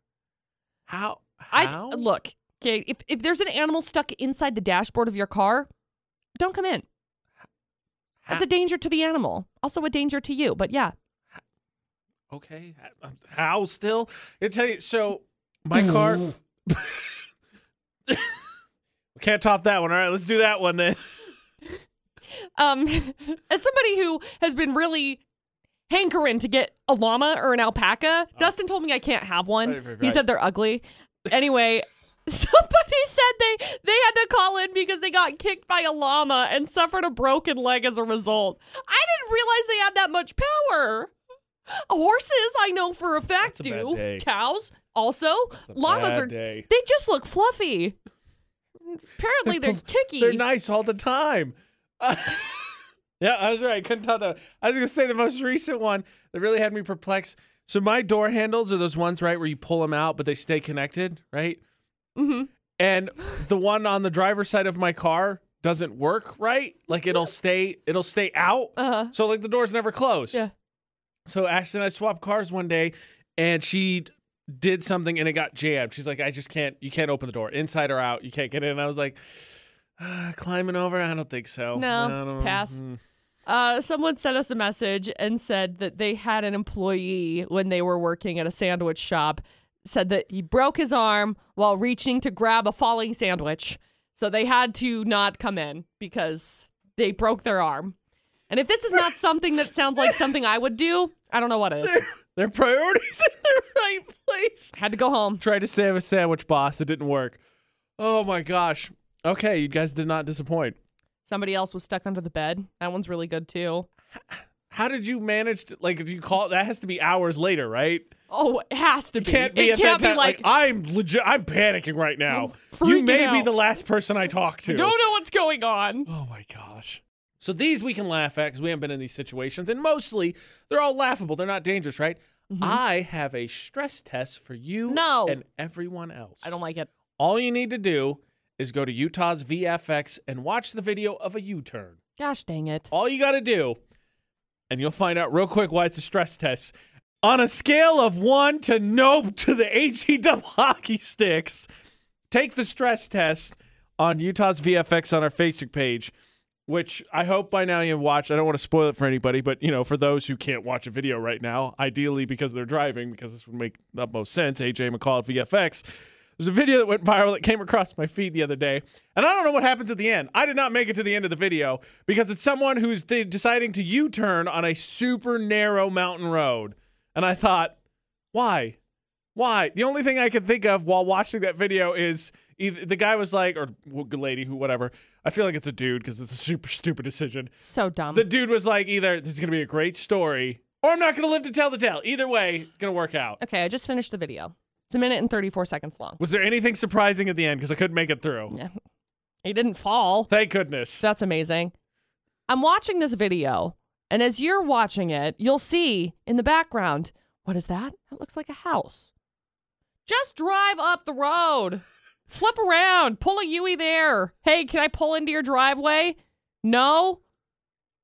How? I look, okay, if if there's an animal stuck inside the dashboard of your car, don't come in. That's a danger to the animal. Also a danger to you. But yeah. okay. How still? I tell you. So my car. we can't top that one. All right, let's do that one then. Um as somebody who has been really hankering to get a llama or an alpaca, Dustin told me I can't have one. Oh. Right, right, He said they're ugly. Anyway, somebody said they they had to call in because they got kicked by a llama and suffered a broken leg as a result. I didn't realize they had that much power. Horses, I know for a fact, That's a do. day. Cows also. Llamas are day. they just look fluffy. Apparently they're, pl- kicky. They're nice all the time. Uh, yeah, I was right. I Couldn't top that. I was gonna say the most recent one that really had me perplexed. So my door handles are those ones right where you pull them out, but they stay connected, right? Mhm. And the one on the driver's side of my car doesn't work right. Like it'll stay, it'll stay out. Uh-huh. So like the doors never close. Yeah. So Ashton and I swapped cars one day, and she did something and it got jammed. She's like, I just can't. You can't open the door, inside or out. You can't get in. And I was like, uh, climbing over. I don't think so. No, pass. mm. Uh, someone sent us a message and said that they had an employee when they were working at a sandwich shop said that he broke his arm while reaching to grab a falling sandwich. So they had to not come in because they broke their arm. And if this is not something that sounds like something I would do, I don't know what is. Their priorities in the right place. Had to go home. Tried to save a sandwich boss. It didn't work. Oh my gosh. Okay, you guys did not disappoint. Somebody else was stuck under the bed. That one's really good too. How did you manage to like? Did you call? That has to be hours later, right? Oh, it has to be. Can't be it can't be time. like, I'm legit. I'm panicking right now. You may be the last person I talk to. I don't know what's going on. Oh my gosh. So these we can laugh at because we haven't been in these situations, and mostly they're all laughable. They're not dangerous, right? I have a stress test for you Mm-hmm. No. and everyone else. I don't like it. All you need to do is go to Utah's VFX and watch the video of a U-turn. Gosh dang it. All you got to do, and you'll find out real quick why it's a stress test. On a scale of one to nope to the HE hockey sticks, take the stress test on Utah's VFX on our Facebook page, which I hope by now you've watched. I don't want to spoil it for anybody, but you know, for those who can't watch a video right now, ideally because they're driving, because this would make the most sense. AJ McCall at VFX. There's a video that went viral that came across my feed the other day, and I don't know what happens at the end. I did not make it to the end of the video because it's someone who's de- deciding to U-turn on a super narrow mountain road, and I thought, why? Why? The only thing I could think of while watching that video is either the guy was like, or lady, who, whatever. I feel like it's a dude because it's a super stupid decision. So dumb. The dude was like, either this is gonna be a great story, or I'm not gonna live to tell the tale. Either way, it's gonna work out. okay, I just finished the video. It's a minute and 34 seconds long. Was there anything surprising at the end? Because I couldn't make it through. Yeah. He didn't fall. Thank goodness. That's amazing. I'm watching this video, and as you're watching it, you'll see in the background, what is that? That looks like a house. Just drive up the road. Flip around. Pull a Yui there. Hey, can I pull into your driveway? No?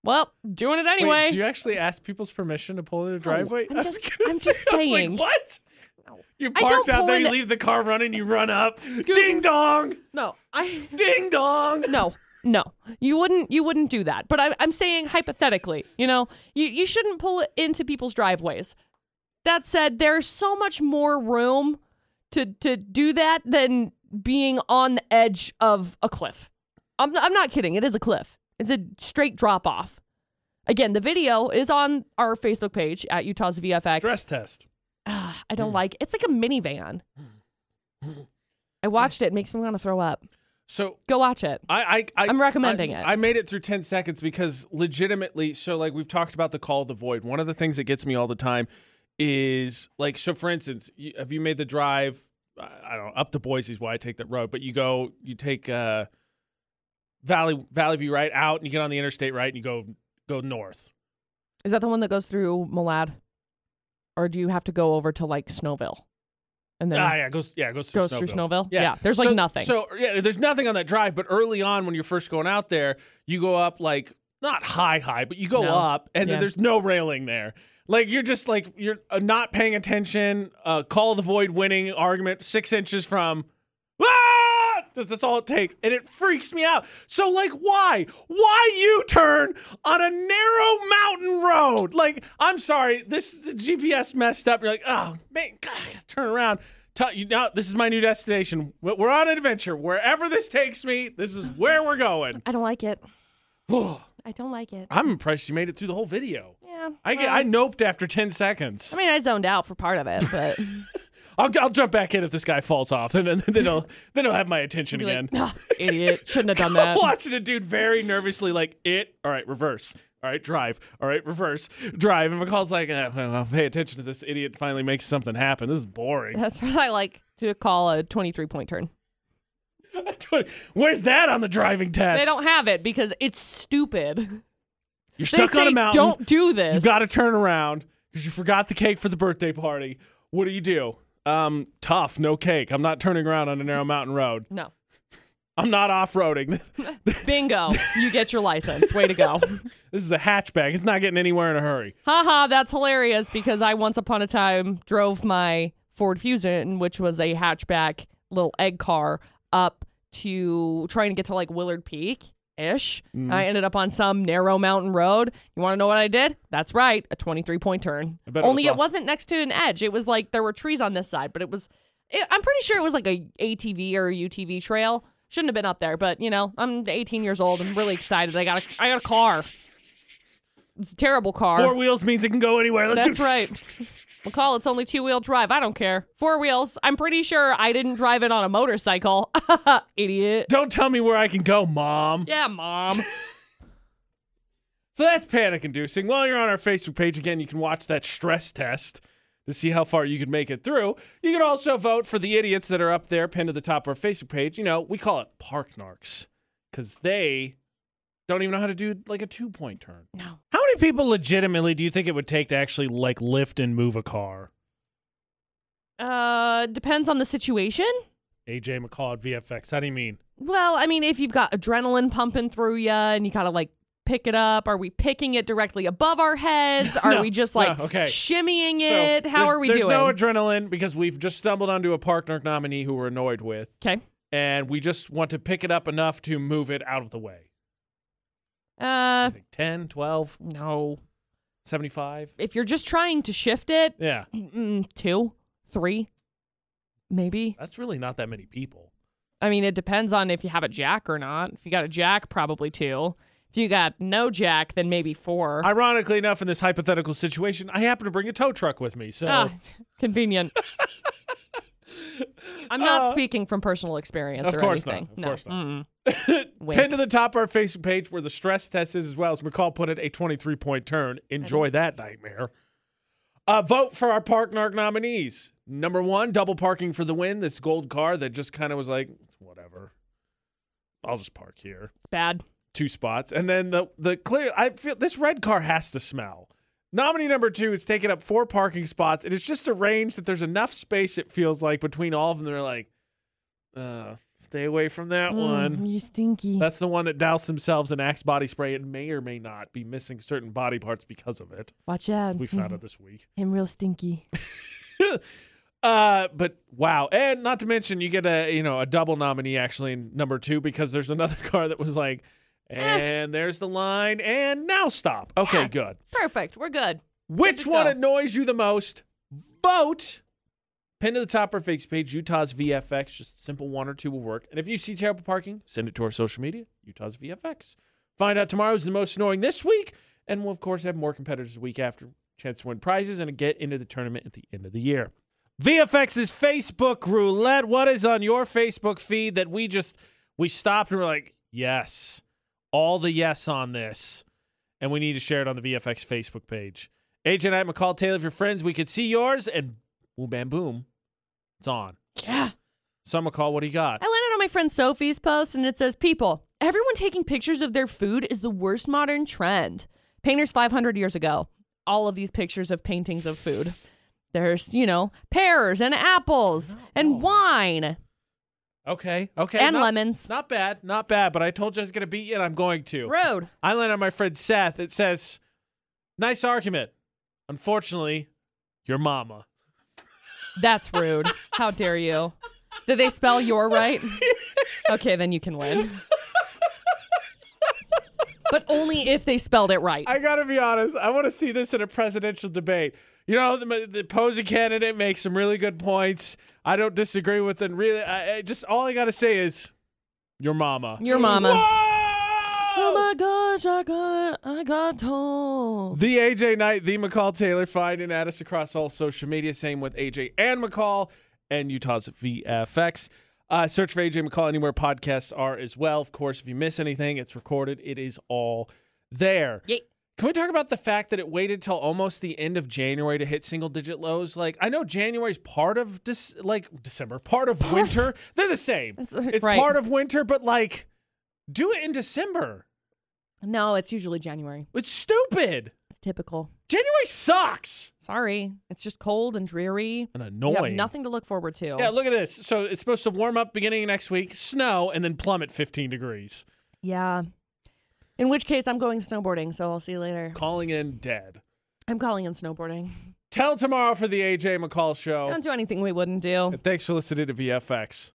Well, doing it anyway. Wait, do you actually ask people's permission to pull in a driveway? I'm just- I'm say, just was like, saying. what? You parked out there, you leave the car running, you run up. Excuse Ding me. dong! no, I Ding dong! no no you wouldn't you wouldn't do that but I, i'm saying hypothetically you know you, you shouldn't pull it into people's driveways that said there's so much more room to to do that than being on the edge of a cliff i'm, I'm not kidding it is a cliff it's a straight drop off again the video is on our facebook page at utah's vfx Stress test. I don't like it's like a minivan i watched it, it makes me want to throw up So go watch it I, I, I I'm recommending I- it. I made it through 10 seconds because legitimately, so like we've talked about the call of the void. One of the things that gets me all the time is like, so for instance, you, have you made the drive? I I don't know, up to Boise's why I take that road, but you go, you take uh, Valley Valley View right out, and you get on the interstate right, and you go go north. Is that the one that goes through Malad? Or do you have to go over to like Snowville? And then ah, yeah, it goes yeah, it goes through goes through Snowville. Snowville? Yeah. there's like So- nothing. So yeah, there's nothing on that drive. But early on, when you're first going out there, you go up like not high, high, but you go No. up, and Yeah. then there's no railing there. Like you're just like you're uh, not paying attention. Uh, call of the void winning argument six inches from. Ah! That's, all it takes, and it freaks me out. So like, why? Why you turn on a narrow mountain road? Like, I'm sorry, this the GPS messed up. You're like, oh man, God, I gotta turn around. Tell you now, this is my new destination. We- We're on an adventure. Wherever this takes me, this is where we're going. I don't like it. I don't like it. I'm impressed you made it through the whole video. Yeah. I get, well, I noped after 10 seconds. I mean, I zoned out for part of it, but I'll, I'll jump back in if this guy falls off, and then, then he'll then he'll have my attention be like, again. "Ah, idiot, shouldn't have done that. watching a dude very nervously, like it. All right, reverse. All right, drive. All right, reverse. Drive. And McCall's like, eh, well, I'll pay attention to this idiot. Finally makes something happen. This is boring. That's what I like to call a 23 point turn. Where's that on the driving test? They don't have it because it's stupid. You're stuck say on a mountain. don't do this. You got to turn around because you forgot the cake for the birthday party. What do you do? Um, tough, no cake. I'm not turning around on a narrow mountain road. No. I'm not off roading. Bingo. You get your license. Way to go. this is a hatchback. It's not getting anywhere in a hurry. Haha, that's hilarious because I once upon a time drove my Ford Fusion, which was a hatchback little egg car, up to trying to get to like Willard Peak ish. Mm. I ended up on some narrow mountain road. You want to know what I did? That's right, a 23 point turn. I it Only was it wasn't next to an edge. It was like there were trees on this side, but it was, it, I'm pretty sure it was like a ATV or a UTV trail. Shouldn't have been up there, but you know, I'm 18 years old. I'm really excited. I got a, I got a car. It's a terrible car. Four wheels means it can go anywhere. Let's That's do- right. McCall, it's only two wheel drive. I don't care. Four wheels. I'm pretty sure I didn't drive it on a motorcycle. Idiot. Don't tell me where I can go, mom. Yeah, mom. So that's panic inducing. While you're on our Facebook page, again, you can watch that stress test to see how far you can make it through. You can also vote for the idiots that are up there, pinned to the top of our Facebook page. You know, we call it park narcs because they don't even know how to do like a two point turn. No. How many people legitimately do you think it would take to actually like lift and move a car? Uh, depends on the situation. AJ McCall at VFX. How do you mean? Well, I mean, if you've got adrenaline pumping through you and you gotta like pick it up, are we picking it directly above our heads? Are No, we just no, like okay. shimmying So it? How are we there's doing? There's no adrenaline because we've just stumbled onto a park narc nominee who we're annoyed with, okay. and we just want to pick it up enough to move it out of the way. Uh, think 10, 12, no. 75. If you're just trying to shift it, Yeah, mm, two, three, maybe. that's really not that many people. I mean, it depends on if you have a jack or not. If you got a jack, probably two. If you got no jack, then maybe four. Ironically enough, in this hypothetical situation, I happen to bring a tow truck with me. So Ah, convenient. I'm not Uh, speaking from personal experience of or course not, of no. course not. Mm-mm. Pinned to the top of our Facebook page where the stress test is as well as McCall put it, a 23 point turn. Enjoy that nightmare. Uh, vote for our Park Narc nominees. Number one, double parking for the win. This gold car that just kind of was like, whatever. I'll just park here. Bad. Two spots. And then the the clear I feel this red car has to smell. Nominee number two, it's taken up four parking spots, and it's just arranged that there's enough space, it feels like, between all of them. They're like, uh, stay away from that one. Mm, you stinky. That's the one that doused themselves in Axe body spray and may or may not be missing certain body parts because of it. Watch out. We found out this week. I'm real stinky. Uh, but wow, and not to mention you get a you know a double nominee actually in number two because there's another car that was like, Eh. and there's the line, and now stop. Okay, Yeah. good. Perfect. We're good. Which to one go. annoys you the most? Vote. Pin to the top of our Facebook page, Utah's VFX. Just a simple one or two will work. And if you see terrible parking, send it to our social media, Utah's VFX. Find out tomorrow's the most annoying this week, and we'll of course have more competitors the week after. Chance to win prizes and get into the tournament at the end of the year. VFX's Facebook roulette. What is on your Facebook feed that we just we stopped and we're like, yes, all the yes on this, and we need to share it on the VFX Facebook page. Agent at McCall Taylor, if you're friends, we could see yours, and boom, bam, boom, it's on. Yeah. So McCall, what do you got? I landed on my friend Sophie's post and it says, People, everyone taking pictures of their food is the worst modern trend. Painters 500 years ago, all of these pictures of paintings of food. There's, you know, pears and apples and wine Okay, okay, and not, lemons. Not bad, not bad. But I told you I was gonna beat you, and I'm going to. Road. I landed on my friend Seth. It says, "Nice argument. Unfortunately, your mama." That's rude. How dare you? Did they spell your right? Okay, then you can win. but only if they spelled it right. I gotta be honest. I want to see this in a presidential debate. You know, the, the opposing candidate makes some really good points. I don't disagree with them. Really, I, I just all I gotta say is, your mama. Your mama. Whoa! Oh my gosh, I got I got told. The AJ Knight, the McCall Taylor, find and add us across all social media. Same with AJ and McCall and Utah's VFX. Uh, search for AJ McCall anywhere podcasts are as well. Of course, if you miss anything, it's recorded. It is all there. Yay. Can we talk about the fact that it waited till almost the end of January to hit single digit lows? Like I know January's part of this, like December, part of winter. They're the same. That's- It's right. part of winter, but like, do it in December. No, it's usually January. It's stupid. It's typical. January sucks Sorry. It's just cold and dreary. and You annoying. have nothing to look forward to. Yeah, look at this. So it's supposed to warm up beginning of next week, snow, and then plummet 15 degrees. Yeah. In which case, I'm going snowboarding, so I'll see you later. Calling in dead. I'm calling in snowboarding. Tell tomorrow for the AJ McCall show. Don't do anything we wouldn't do. And thanks for listening to VFX.